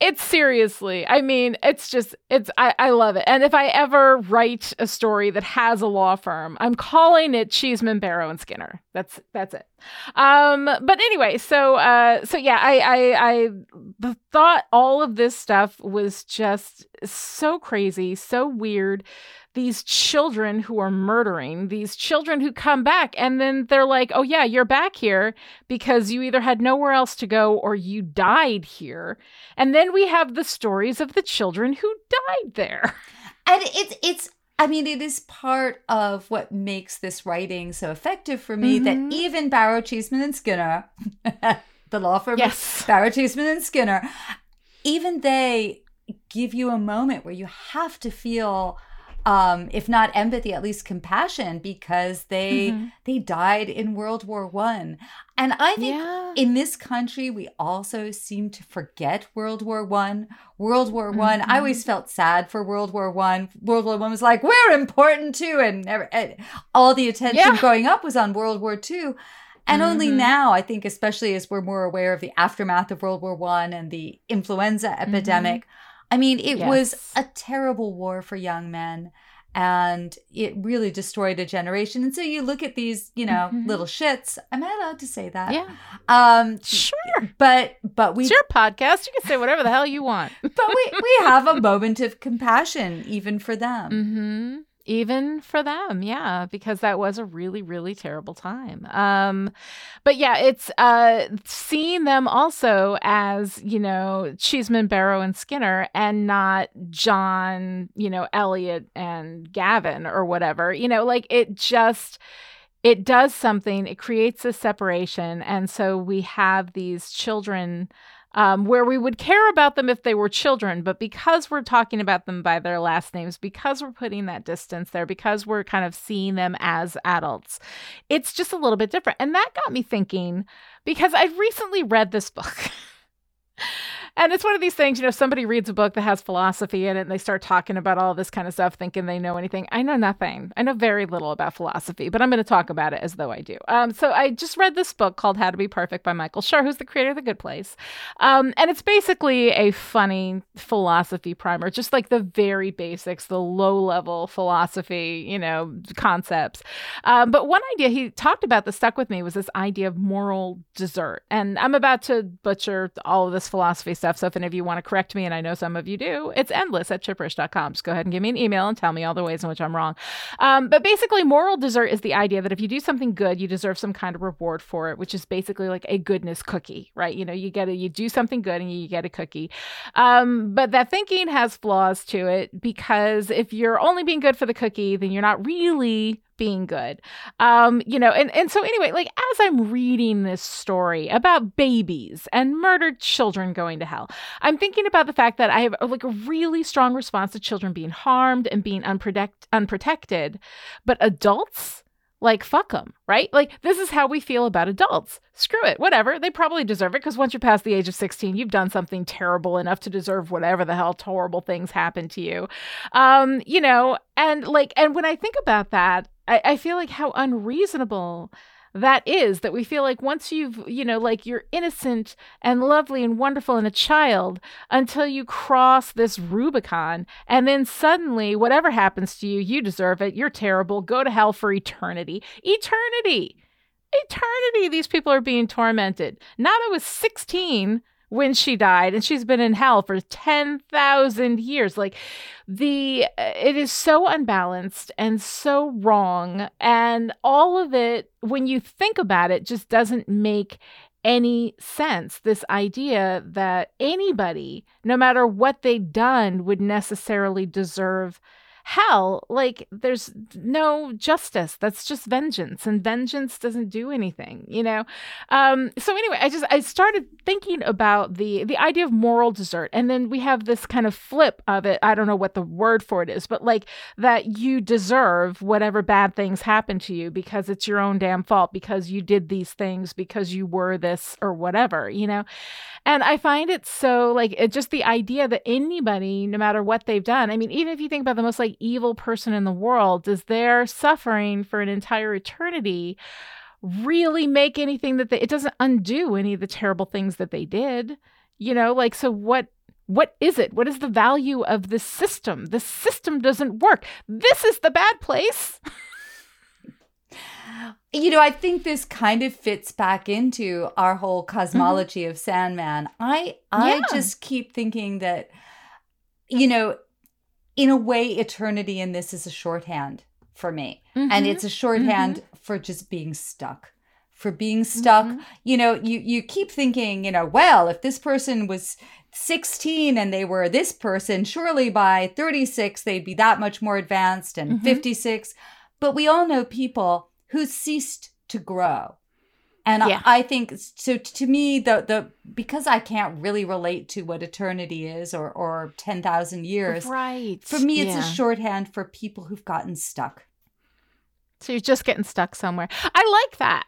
it's seriously i mean it's just it's I, I love it. And if i ever write a story that has a law firm i'm calling it cheeseman barrow and skinner. That's that's it um but anyway so uh so yeah i i i thought all of this stuff was just so crazy so weird these children who are murdering, these children who come back, and then they're like, oh, yeah, you're back here because you either had nowhere else to go or you died here. And then we have the stories of the children who died there. And it's, it's, I mean, it is part of what makes this writing so effective for me mm-hmm. that even Barrow, Cheeseman, and Skinner, the law firm, yes. Barrow, Cheeseman, and Skinner, even they give you a moment where you have to feel um, if not empathy, at least compassion, because they mm-hmm. they died in World War One. And I think yeah. in this country, we also seem to forget World War One. World War One. Mm-hmm. I always felt sad for World War One. World War One was like we're important too, and, and all the attention yeah. growing up was on World War Two. And mm-hmm. only now, I think, especially as we're more aware of the aftermath of World War One and the influenza mm-hmm. I mean, it yes. was a terrible war for young men and it really destroyed a generation. And so you look at these, you know, mm-hmm. little shits. Am I allowed to say that? Yeah. Um sure. But but we It's your podcast. You can say whatever the hell you want. but we we have a moment of compassion even for them. Mm-hmm even for them yeah because that was a really really terrible time. Um but yeah it's uh seeing them also as you know cheeseman barrow and skinner and not john you know elliot and gavin or whatever you know like it just it does something it creates a separation and so we have these children um, where we would care about them if they were children, but because we're talking about them by their last names, because we're putting that distance there, because we're kind of seeing them as adults, it's just a little bit different. And that got me thinking because I recently read this book. And it's one of these things, you know, somebody reads a book that has philosophy in it and they start talking about all this kind of stuff thinking they know anything. I know nothing. I know very little about philosophy, but I'm going to talk about it as though I do. Um, so I just read this book called How to Be Perfect by Michael Schur, who's the creator of The Good Place. Um, and it's basically a funny philosophy primer, just like the very basics, the low level philosophy, you know, concepts. Um, but one idea he talked about that stuck with me was this idea of moral desert. And I'm about to butcher all of this philosophy stuff stuff. So if any of you want to correct me, and I know some of you do, it's endless at chipperish.com. Just go ahead and give me an email and tell me all the ways in which I'm wrong. Um, but basically, moral desert is the idea that if you do something good, you deserve some kind of reward for it, which is basically like a goodness cookie, right? You know, you get a, you do something good and you get a cookie. Um, but that thinking has flaws to it because if you're only being good for the cookie, then you're not really being good. Um, you know, and, and so anyway, like as I'm reading this story about babies and murdered children going to hell, I'm thinking about the fact that I have like a really strong response to children being harmed and being unprotect- unprotected, but adults like fuck them right? Like this is how we feel about adults. Screw it whatever. They probably deserve it because once you're past the age of 16 you've done something terrible enough to deserve whatever the hell horrible things happen to you. Um you know and like and when i think about that I, I feel like how unreasonable that is that we feel like once you've you know like you're innocent and lovely and wonderful and a child until you cross this rubicon and then suddenly whatever happens to you you deserve it you're terrible go to hell for eternity. Eternity! Eternity! These people are being tormented. Not i was 16 when she died and she's been in hell for 10,000 years. Like the it is so unbalanced and so wrong and all of it when you think about it just doesn't make any sense. This idea that anybody no matter what they'd done would necessarily deserve hell like there's no justice. That's just vengeance and vengeance doesn't do anything you know? Um so anyway i just i started thinking about the the idea of moral desert and then we have this kind of flip of it. I don't know what the word for it is but like that you deserve whatever bad things happen to you because it's your own damn fault because you did these things because you were this or whatever you know? And I find it so like it just the idea that anybody, no matter what they've done, I mean, even if you think about the most like evil person in the world, does their suffering for an entire eternity really make anything that they, it doesn't undo any of the terrible things that they did? You know, like, so what what is it? What is the value of this system? The system doesn't work. This is the bad place. you know, I think this kind of fits back into our whole cosmology mm-hmm. of Sandman. I I yeah. just keep thinking that you know, in a way eternity in this is a shorthand for me. Mm-hmm. And it's a shorthand mm-hmm. for just being stuck. For being stuck, mm-hmm. you know, you you keep thinking, you know, well, if this person was 16 and they were this person, surely by 36 they'd be that much more advanced and mm-hmm. 56. But we all know people who ceased to grow. And yeah. I, I, think so to me the the because I can't really relate to what eternity is or or 10,000 years. Right. For me it's yeah. a shorthand for people who've gotten stuck. So you're just getting stuck somewhere. I like that.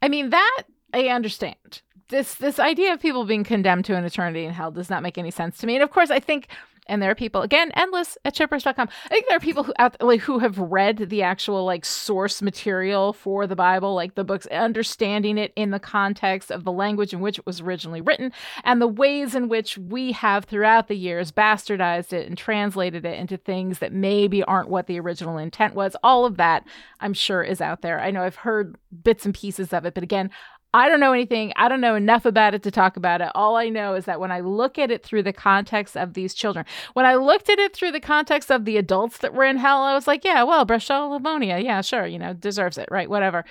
I mean that I understand. This this idea of people being condemned to an eternity in hell does not make any sense to me. And of course I think and there are people again endless at chipperish.com i think there are people who out like who have read the actual like source material for the bible like the books understanding it in the context of the language in which it was originally written and the ways in which we have throughout the years bastardized it and translated it into things that maybe aren't what the original intent was. All of that i'm sure is out there. I know i've heard bits and pieces of it but again I don't know anything. I don't know enough about it to talk about it. All I know is that when I look at it through the context of these children, when I looked at it through the context of the adults that were in hell, I was like, yeah, well, Breschau Livonia, yeah, sure, you know, deserves it, right? Whatever.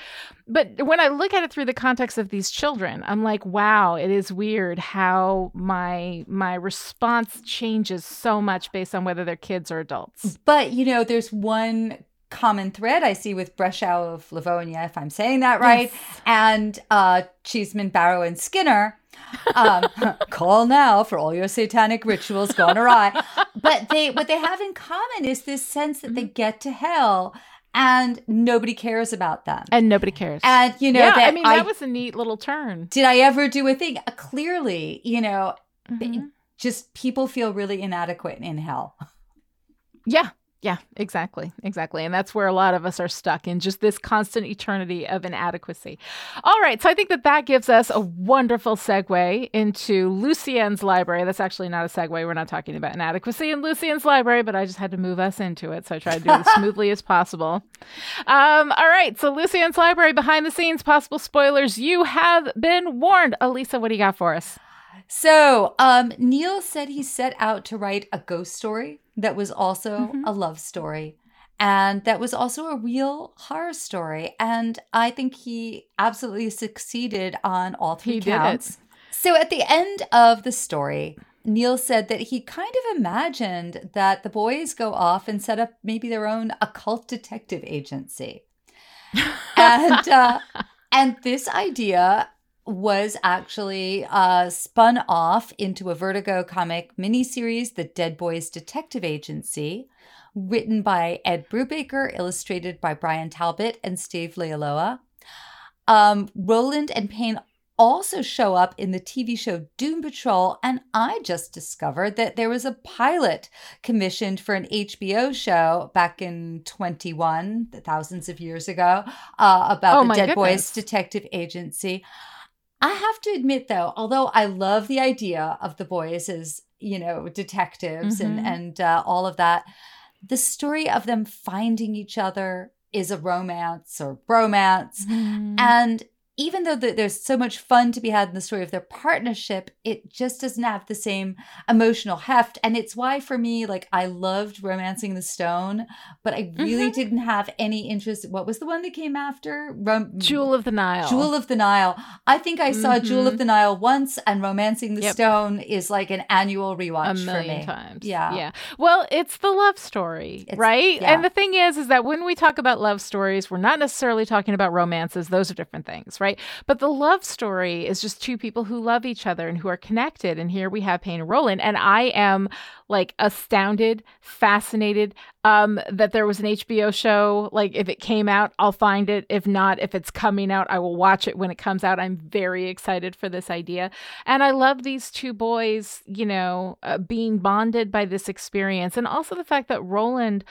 But when I look at it through the context of these children, I'm like, wow, it is weird how my my response changes so much based on whether they're kids or adults. But you know, there's one common thread I see with Breschau of Livonia, if I'm saying that right, yes. and uh, Cheeseman, Barrow, and Skinner. um, call now for all your satanic rituals gone awry. But they, what they have in common is this sense that they mm-hmm. get to hell and nobody cares about them. And nobody cares. And you know, yeah, I mean, that I, was a neat little turn. Did I ever do a thing? Uh, clearly, you know, mm-hmm. just people feel really inadequate in hell. Yeah, yeah, exactly. Exactly. And that's where a lot of us are stuck in just this constant eternity of inadequacy. All right. So I think that that gives us a wonderful segue into Lucien's library. That's actually not a segue. We're not talking about inadequacy in Lucien's library, but I just had to move us into it. So I tried to do it as smoothly as possible. Um, all right. So Lucien's library, behind the scenes, possible spoilers. You have been warned. Alisa, what do you got for us? So, um, Neil said he set out to write a ghost story that was also mm-hmm. a love story and that was also a real horror story. And I think he absolutely succeeded on all three he counts. So at the end of the story, Neil said that he kind of imagined that the boys go off and set up maybe their own occult detective agency. and uh, and this idea was actually uh, spun off into a Vertigo comic miniseries, The Dead Boys Detective Agency, written by Ed Brubaker, illustrated by Bryan Talbot and Steve Leialoha. Um, Rowland and Paine also show up in the TV show Doom Patrol, and I just discovered that there was a pilot commissioned for an HBO show back in 21, thousands of years ago, uh, about oh the Dead goodness. Boys Detective Agency. I have to admit, though, although I love the idea of the boys as you know detectives mm-hmm. and and uh, all of that, the story of them finding each other is a romance or bromance, mm-hmm. and even though the, there's so much fun to be had in the story of their partnership, it just doesn't have the same emotional heft. And it's why, for me, like I loved Romancing the Stone, but I really mm-hmm. didn't have any interest. What was the one that came after? Rom- Jewel of the Nile. Jewel of the Nile. I think I saw mm-hmm. Jewel of the Nile once, and Romancing the yep. Stone is like an annual rewatch a million for me. times. Yeah, yeah. Well, it's the love story, it's, right? Yeah. And the thing is, is that when we talk about love stories, we're not necessarily talking about romances. Those are different things, right? Right? But the love story is just two people who love each other and who are connected. And here we have Paine and Rowland. And I am like astounded, fascinated um, that there was an HBO show. Like if it came out, I'll find it. If not, if it's coming out, I will watch it when it comes out. I'm very excited for this idea. And I love these two boys, you know, uh, being bonded by this experience. And also the fact that Rowland,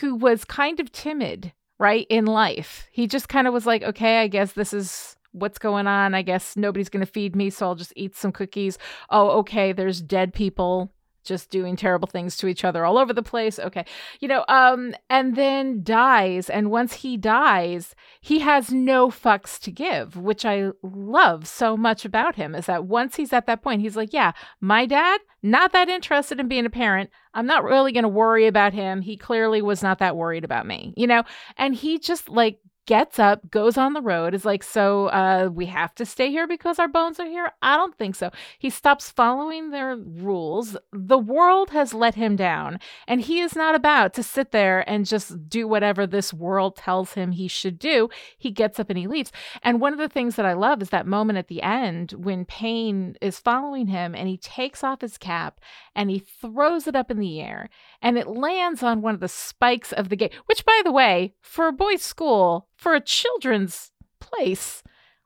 who was kind of timid, right, in life, he just kind of was like, okay, I guess this is what's going on? I guess nobody's going to feed me, so I'll just eat some cookies. Oh, okay, there's dead people just doing terrible things to each other all over the place. Okay. You know, um and then dies and once he dies, he has no fucks to give, which I love so much about him is that once he's at that point, he's like, yeah, my dad not that interested in being a parent. I'm not really going to worry about him. He clearly was not that worried about me, you know? And he just like gets up, goes on the road, is like, So uh, we have to stay here because our bones are here? I don't think so. He stops following their rules. The world has let him down, and he is not about to sit there and just do whatever this world tells him he should do. He gets up and he leaves. And one of the things that I love is that moment at the end when Paine is following him and he takes off his cap and he throws it up in the air and it lands on one of the spikes of the gate, which, by the way, for a boys' school, for a children's place.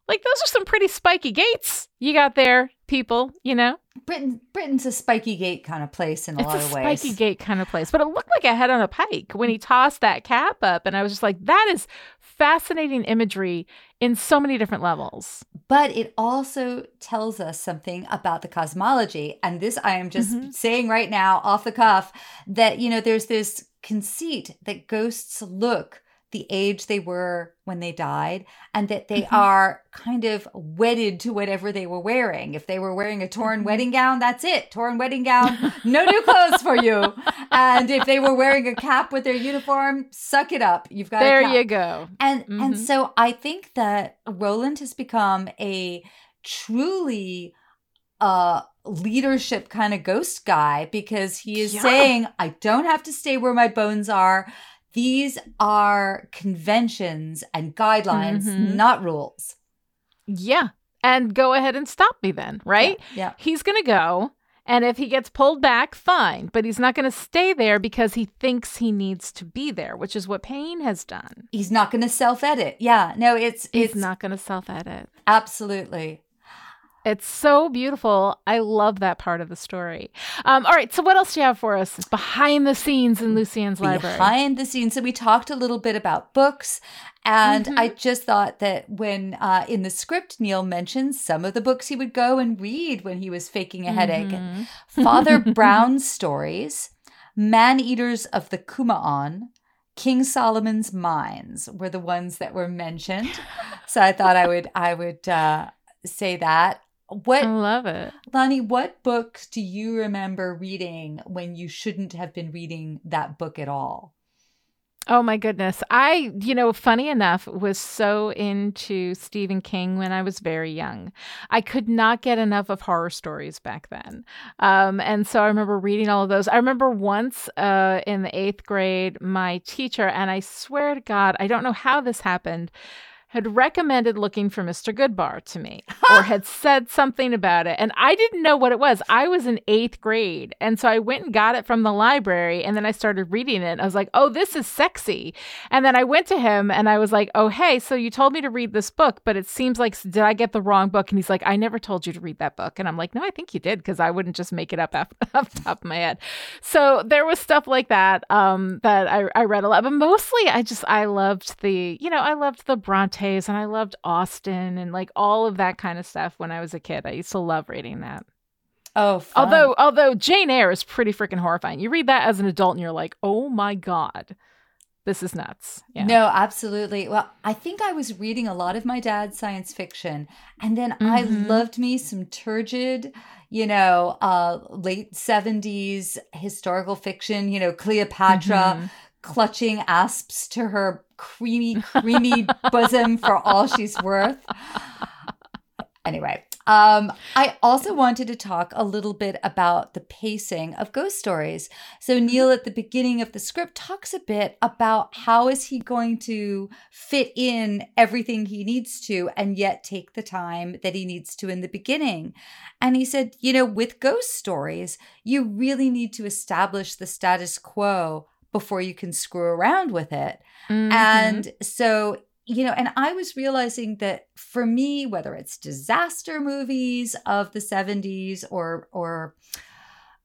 Like those are some pretty spiky gates you got there, people, you know? Britain Britain's a spiky gate kind of place in a it's lot a of ways. Spiky gate kind of place. But it looked like a head on a pike when he tossed that cap up. And I was just like, that is fascinating imagery in so many different levels. But it also tells us something about the cosmology. And this I am just mm-hmm. saying right now off the cuff that, you know, there's this conceit that ghosts look the age they were when they died and that they mm-hmm. are kind of wedded to whatever they were wearing. If they were wearing a torn mm-hmm. wedding gown, that's it. Torn wedding gown, no new clothes for you. And if they were wearing a cap with their uniform, suck it up. You've got There you go. And mm-hmm. and so I think that Rowland has become a truly uh leadership kind of ghost guy because he is yeah. saying I don't have to stay where my bones are. These are conventions and guidelines, mm-hmm. not rules. Yeah. And go ahead and stop me then, right? Yeah. yeah. He's going to go. And if he gets pulled back, fine. But he's not going to stay there because he thinks he needs to be there, which is what Paine has done. He's not going to self edit. Yeah. No, it's. He's it's, not going to self edit. Absolutely. It's so beautiful. I love that part of the story. Um, all right, so what else do you have for us behind the scenes in Lucien's library? Behind the scenes. So we talked a little bit about books, and mm-hmm. I just thought that when uh, in the script Neil mentioned some of the books he would go and read when he was faking a headache, mm-hmm. Father Brown's stories, Man Eaters of the Kumaon. King Solomon's Mines were the ones that were mentioned, so I thought I would I would uh, say that. What I love it. Lani, what books do you remember reading when you shouldn't have been reading that book at all? Oh my goodness. I, you know, funny enough, was so into Stephen King when I was very young. I could not get enough of horror stories back then. Um, and so I remember reading all of those. I remember once uh, in the eighth grade, my teacher, and I swear to God, I don't know how this happened had recommended looking for Mr. Goodbar to me or had said something about it. And I didn't know what it was. I was in eighth grade. And so I went and got it from the library and then I started reading it. I was like, oh, this is sexy. And then I went to him and I was like, oh, hey, so you told me to read this book, but it seems like, did I get the wrong book? And he's like, I never told you to read that book. And I'm like, no, I think you did because I wouldn't just make it up off, off the top of my head. So there was stuff like that um, that I, I read a lot. But mostly I just, I loved the, you know, I loved the Bronte and I loved Austen and like all of that kind of stuff when I was a kid. I used to love reading that. Oh, fun. although although Jane Eyre is pretty freaking horrifying. You read that as an adult and you're like, oh my god. this is nuts. Yeah. No, absolutely. Well, I think I was reading a lot of my dad's science fiction, and then mm-hmm. I loved me some turgid, you know, uh, late 70s historical fiction, you know, Cleopatra. Mm-hmm. Clutching asps to her creamy, creamy bosom for all she's worth. Anyway, um, I also wanted to talk a little bit about the pacing of ghost stories. So Neil at the beginning of the script talks a bit about how is he going to fit in everything he needs to and yet take the time that he needs to in the beginning. And he said, you know, with ghost stories, you really need to establish the status quo before you can screw around with it. Mm-hmm. And so you know, and I was realizing that for me, whether it's disaster movies of the 70s or, or,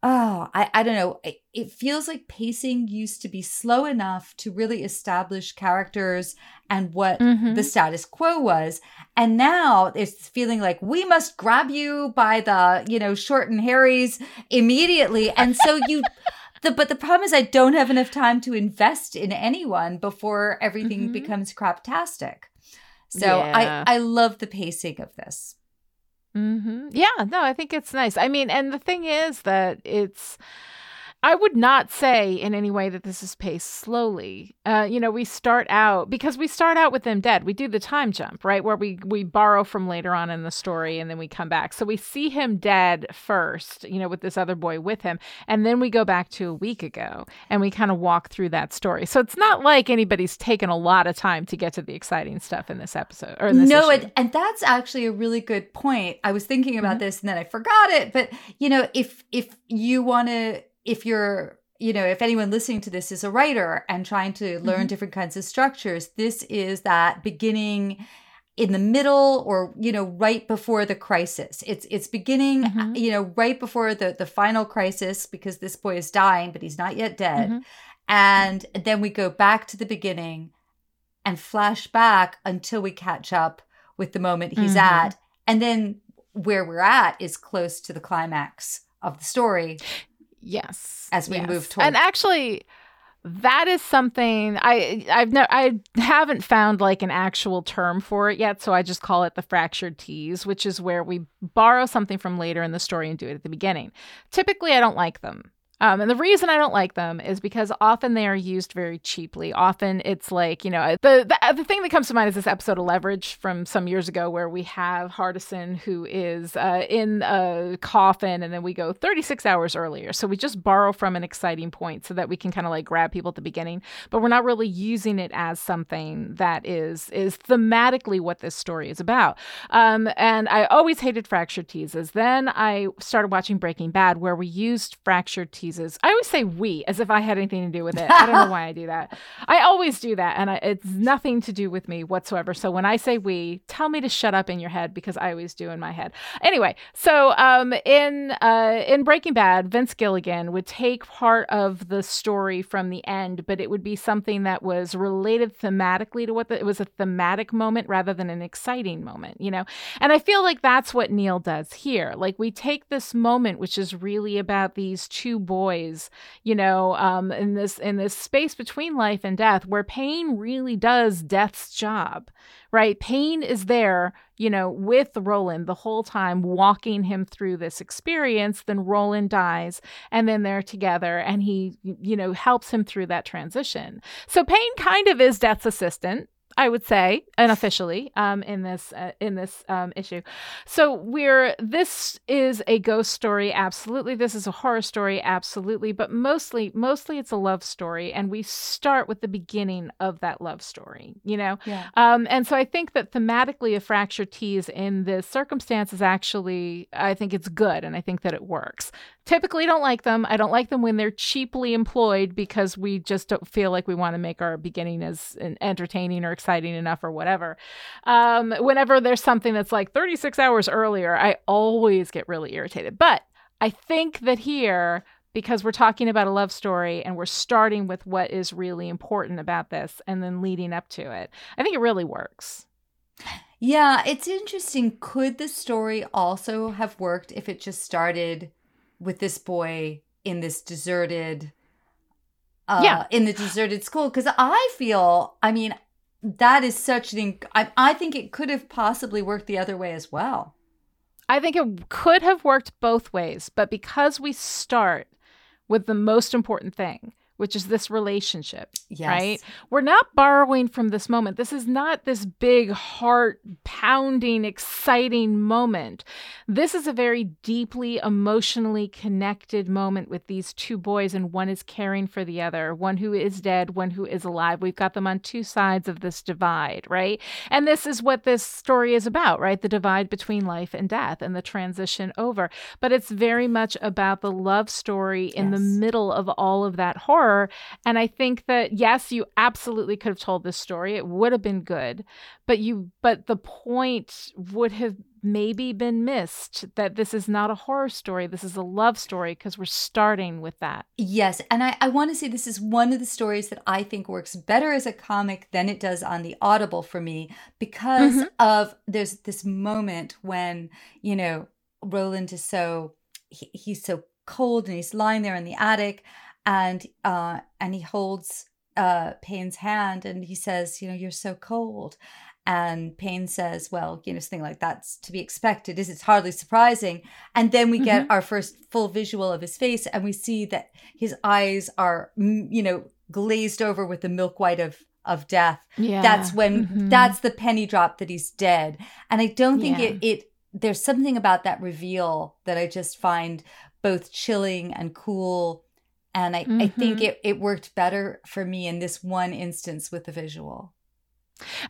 oh, I, I don't know, it, it feels like pacing used to be slow enough to really establish characters and what mm-hmm. the status quo was. And now it's feeling like we must grab you by the, you know, short and hairies immediately. And so you, the, but the problem is I don't have enough time to invest in anyone before everything mm-hmm. becomes craptastic. So yeah. I I love the pacing of this. Mm-hmm. Yeah, no, I think it's nice. I mean, and the thing is that it's I would not say in any way that this is paced slowly. Uh, you know, we start out because we start out with them dead. We do the time jump, right, where we we borrow from later on in the story and then we come back. So we see him dead first, you know, with this other boy with him, and then we go back to a week ago and we kind of walk through that story. So it's not like anybody's taken a lot of time to get to the exciting stuff in this episode or this no, and, and, that's actually a really good point. I was thinking about mm-hmm. this and then I forgot it, but you know, if if you want to if you're you know if anyone listening to this is a writer and trying to learn mm-hmm. different kinds of structures this is that beginning in the middle or you know right before the crisis it's it's beginning mm-hmm. you know right before the the final crisis because this boy is dying but he's not yet dead mm-hmm. and then we go back to the beginning and flash back until we catch up with the moment he's mm-hmm. at and then where we're at is close to the climax of the story Yes. As we yes. move toward And actually that is something I I've never I haven't found like an actual term for it yet, so I just call it the fractured tease, which is where we borrow something from later in the story and do it at the beginning. Typically I don't like them. Um, and the reason I don't like them is because often they are used very cheaply. Often it's like, you know, the, the, the thing that comes to mind is this episode of Leverage from some years ago where we have Hardison who is uh, in a coffin and then we go 36 hours earlier. So we just borrow from an exciting point so that we can kind of like grab people at the beginning, but we're not really using it as something that is is thematically what this story is about. Um, and I always hated fractured teases. Then I started watching Breaking Bad where we used fractured teases I always say we as if I had anything to do with it. I don't know why I do that. I always do that, and I, it's nothing to do with me whatsoever. So when I say we, tell me to shut up in your head because I always do in my head. Anyway, so um, in uh, in Breaking Bad, Vince Gilligan would take part of the story from the end, but it would be something that was related thematically to what the, it was a thematic moment rather than an exciting moment, you know. And I feel like that's what Neil does here. Like we take this moment, which is really about these two boys boys, you know, um, in this in this space between life and death, where Paine really does death's job, right? Paine is there, you know, with Rowland the whole time, walking him through this experience. Then Rowland dies, and then they're together, and he, you know, helps him through that transition. So Paine kind of is death's assistant, I would say, unofficially, um, in this uh, in this um, issue. So we're this is a ghost story, absolutely. This is a horror story, absolutely. But mostly, mostly it's a love story, and we start with the beginning of that love story. You know, yeah. um, and so I think that thematically, a fractured tease in this circumstance is actually, I think it's good, and I think that it works typically don't like them. I don't like them when they're cheaply employed because we just don't feel like we want to make our beginning as entertaining or exciting enough or whatever. Um, whenever there's something that's like 36 hours earlier, I always get really irritated. But I think that here, because we're talking about a love story and we're starting with what is really important about this and then leading up to it, I think it really works. Yeah, it's interesting. Could the story also have worked if it just started with this boy in this deserted uh, Yeah. in the deserted school because I feel, I mean, that is such an. I, I think it could have possibly worked the other way as well. I think it could have worked both ways, but because we start with the most important thing, which is this relationship, Yes. right? We're not borrowing from this moment. This is not this big heart pounding, exciting moment. This is a very deeply emotionally connected moment with these two boys, and one is caring for the other, one who is dead, one who is alive. We've got them on two sides of this divide, right? And this is what this story is about, right? The divide between life and death and the transition over. But it's very much about the love story in the middle of all of that horror. And I think that yes, you absolutely could have told this story. It would have been good. But you but the point would have maybe been missed that this is not a horror story. This is a love story because we're starting with that. Yes, and I, I want to say this is one of the stories that I think works better as a comic than it does on the Audible for me because Mhm. of there's this moment when you know Rowland is so he, he's so cold and he's lying there in the attic and uh and he holds uh Paine's hand and he says you know you're so cold and Payne says well you know something like that's to be expected is it's hardly surprising and then we get our first full visual of his face and we see that his eyes are mm, you know glazed over with the milk white of of death Yeah. that's when Mhm. that's the penny drop that he's dead and i don't think Yeah. it it there's something about that reveal that i just find both chilling and cool and i i think Mhm. it it worked better for me in this one instance with the visual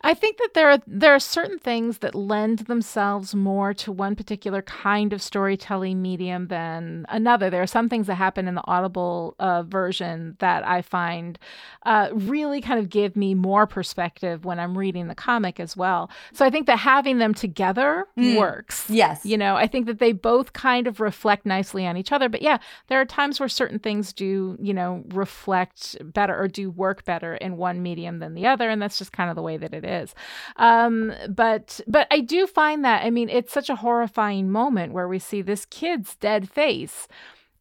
I think that there are there are certain things that lend themselves more to one particular kind of storytelling medium than another. There are some things that happen in the Audible uh, version that I find uh, really kind of give me more perspective when I'm reading the comic as well. So I think that having them together Mm. works. yes You know, I think that they both kind of reflect nicely on each other. But yeah, there are times where certain things do, you know, reflect better or do work better in one medium than the other. And that's just kind of the way that it is. Um, but but I do find that, I mean, it's such a horrifying moment where we see this kid's dead face.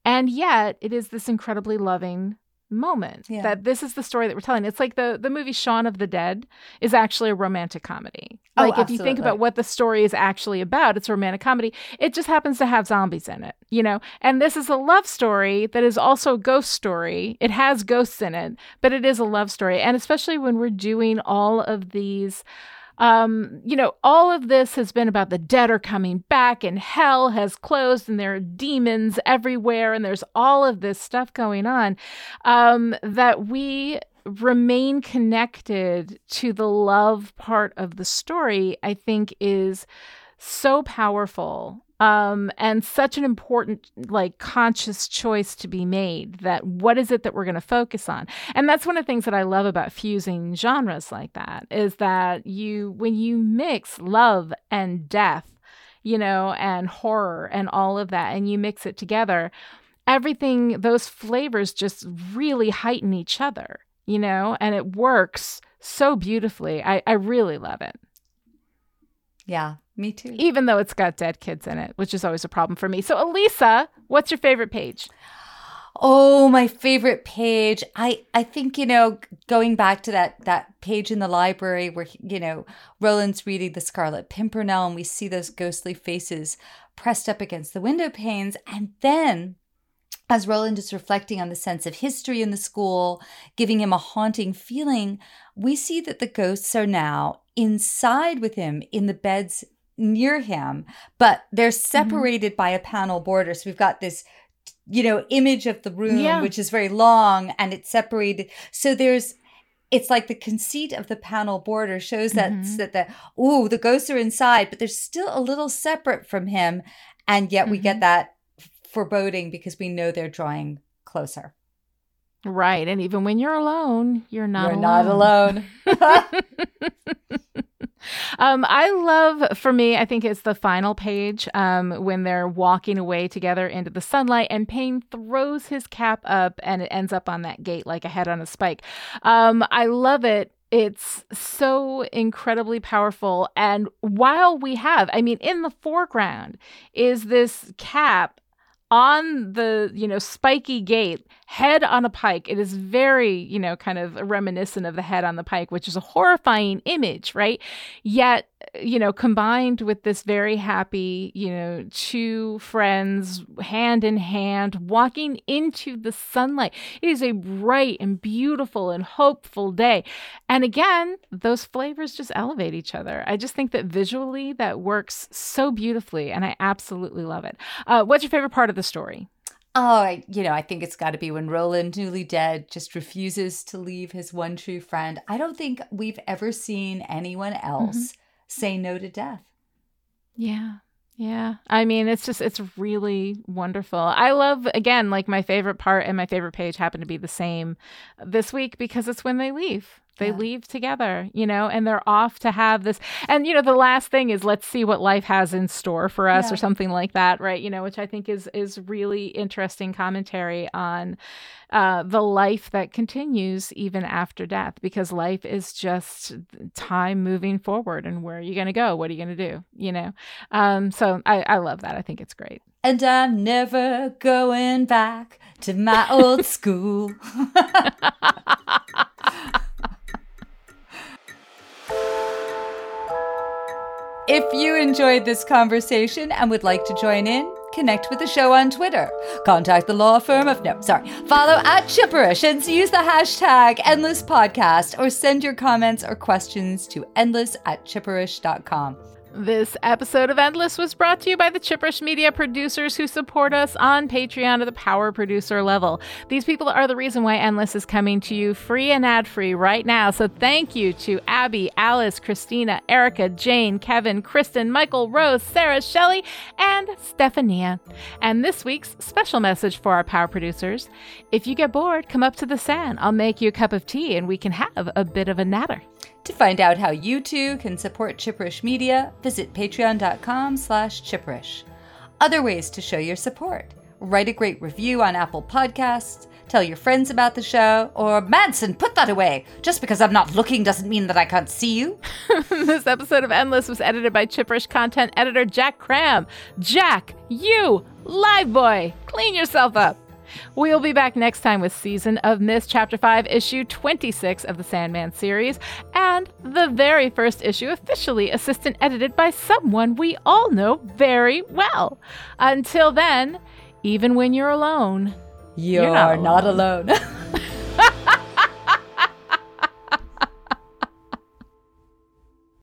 And yet it is this incredibly loving moment Yeah. that this is the story that we're telling. It's like the the movie Shaun of the Dead is actually a romantic comedy. Oh, Like if you think about what the story is actually about, it's a romantic comedy. It just happens to have zombies in it, you know. And this is a love story that is also a ghost story. It has ghosts in it, but it is a love story. And especially when we're doing all of these um, you know, all of this has been about the dead are coming back and hell has closed and there are demons everywhere and there's all of this stuff going on. Um, that we remain connected to the love part of the story, I think is so powerful um and such an important like conscious choice to be made that what is it that we're going to focus on? And that's one of the things that i love about fusing genres like that is that you when you mix love and death you know and horror and all of that and you mix it together everything those flavors just really heighten each other you know and it works so beautifully. I, I really love it. Yeah me too even though it's got dead kids in it, which is always a problem for me. So, Alisa, what's your favorite page? Oh, my favorite page. I I think you know going back to that that page in the library where you know Rowland's reading the Scarlet Pimpernel and we see those ghostly faces pressed up against the window panes and then as Rowland is reflecting on the sense of history in the school, giving him a haunting feeling, we see that the ghosts are now inside with him in the beds near him, but they're separated by a panel border. So we've got this you know image of the room Yeah. which is very long and it's separated so there's it's like the conceit of the panel border shows that Mhm. that the oh the ghosts are inside but they're still a little separate from him and yet we get Mhm. that foreboding because we know they're drawing closer Right. And even when you're alone, you're not you're alone. not alone um, I love, for me, I think it's the final page um, when they're walking away together into the sunlight and Paine throws his cap up and it ends up on that gate like a head on a spike. Um, I love it. It's so incredibly powerful. And while we have, I mean, in the foreground is this cap on the you know spiky gate head on a pike. It is very you know kind of reminiscent of the head on the pike which is a horrifying image right? Yet you know combined with this very happy you know two friends hand in hand walking into the sunlight. It is a bright and beautiful and hopeful day. And again those flavors just elevate each other. I just think that visually that works so beautifully and i absolutely love it. Uh, what's your favorite part of the story? Oh, you know, I think it's got to be when Rowland, newly dead, just refuses to leave his one true friend. I don't think we've ever seen anyone else mm-hmm. say no to death. Yeah. Yeah. I mean, it's just, it's really wonderful. I love, again, like my favorite part and my favorite page happen to be the same this week because it's when they leave. They yeah. leave together, you know, and they're off to have this. And, you know, the last thing is let's see what life has in store for us yeah. or something like that, right? You know, which I think is is really interesting commentary on uh, the life that continues even after death, because life is just time moving forward. And where are you going to go? What are you going to do? You know? Um, so I, I love that. I think it's great. And I'm never going back to my old school. If you enjoyed this conversation and would like to join in, connect with the show on Twitter. Contact the law firm of, no, sorry, follow at Chipperish and use the hashtag Endless Podcast or send your comments or questions to endless at chipperish.com. This episode of Endless was brought to you by the Chipperish Media producers who support us on Patreon at the power producer level. These people are the reason why Endless is coming to you free and ad free right now. So thank you to Abby, Alice, Christina, Erica, Jane, Kevin, Kristen, Michael, Rose, Sarah, Shelley, and Stephania. And this week's special message for our power producers if you get bored, come up to the sand. I'll make you a cup of tea and we can have a bit of a natter. To find out how you too can support Chipperish Media, visit patreon.com slash chipperish. Other ways to show your support. Write a great review on Apple Podcasts, tell your friends about the show, or Manson, put that away. Just because I'm not looking doesn't mean that I can't see you. this episode of Endless was edited by Chipperish content editor Jack Cram. Jack, you, live boy, clean yourself up. We'll be back next time with Season of Mist, Chapter 5, Issue 26 of the Sandman series, and the very first issue officially assistant edited by someone we all know very well. Until then, even when you're alone, you're, you're not alone. Not alone.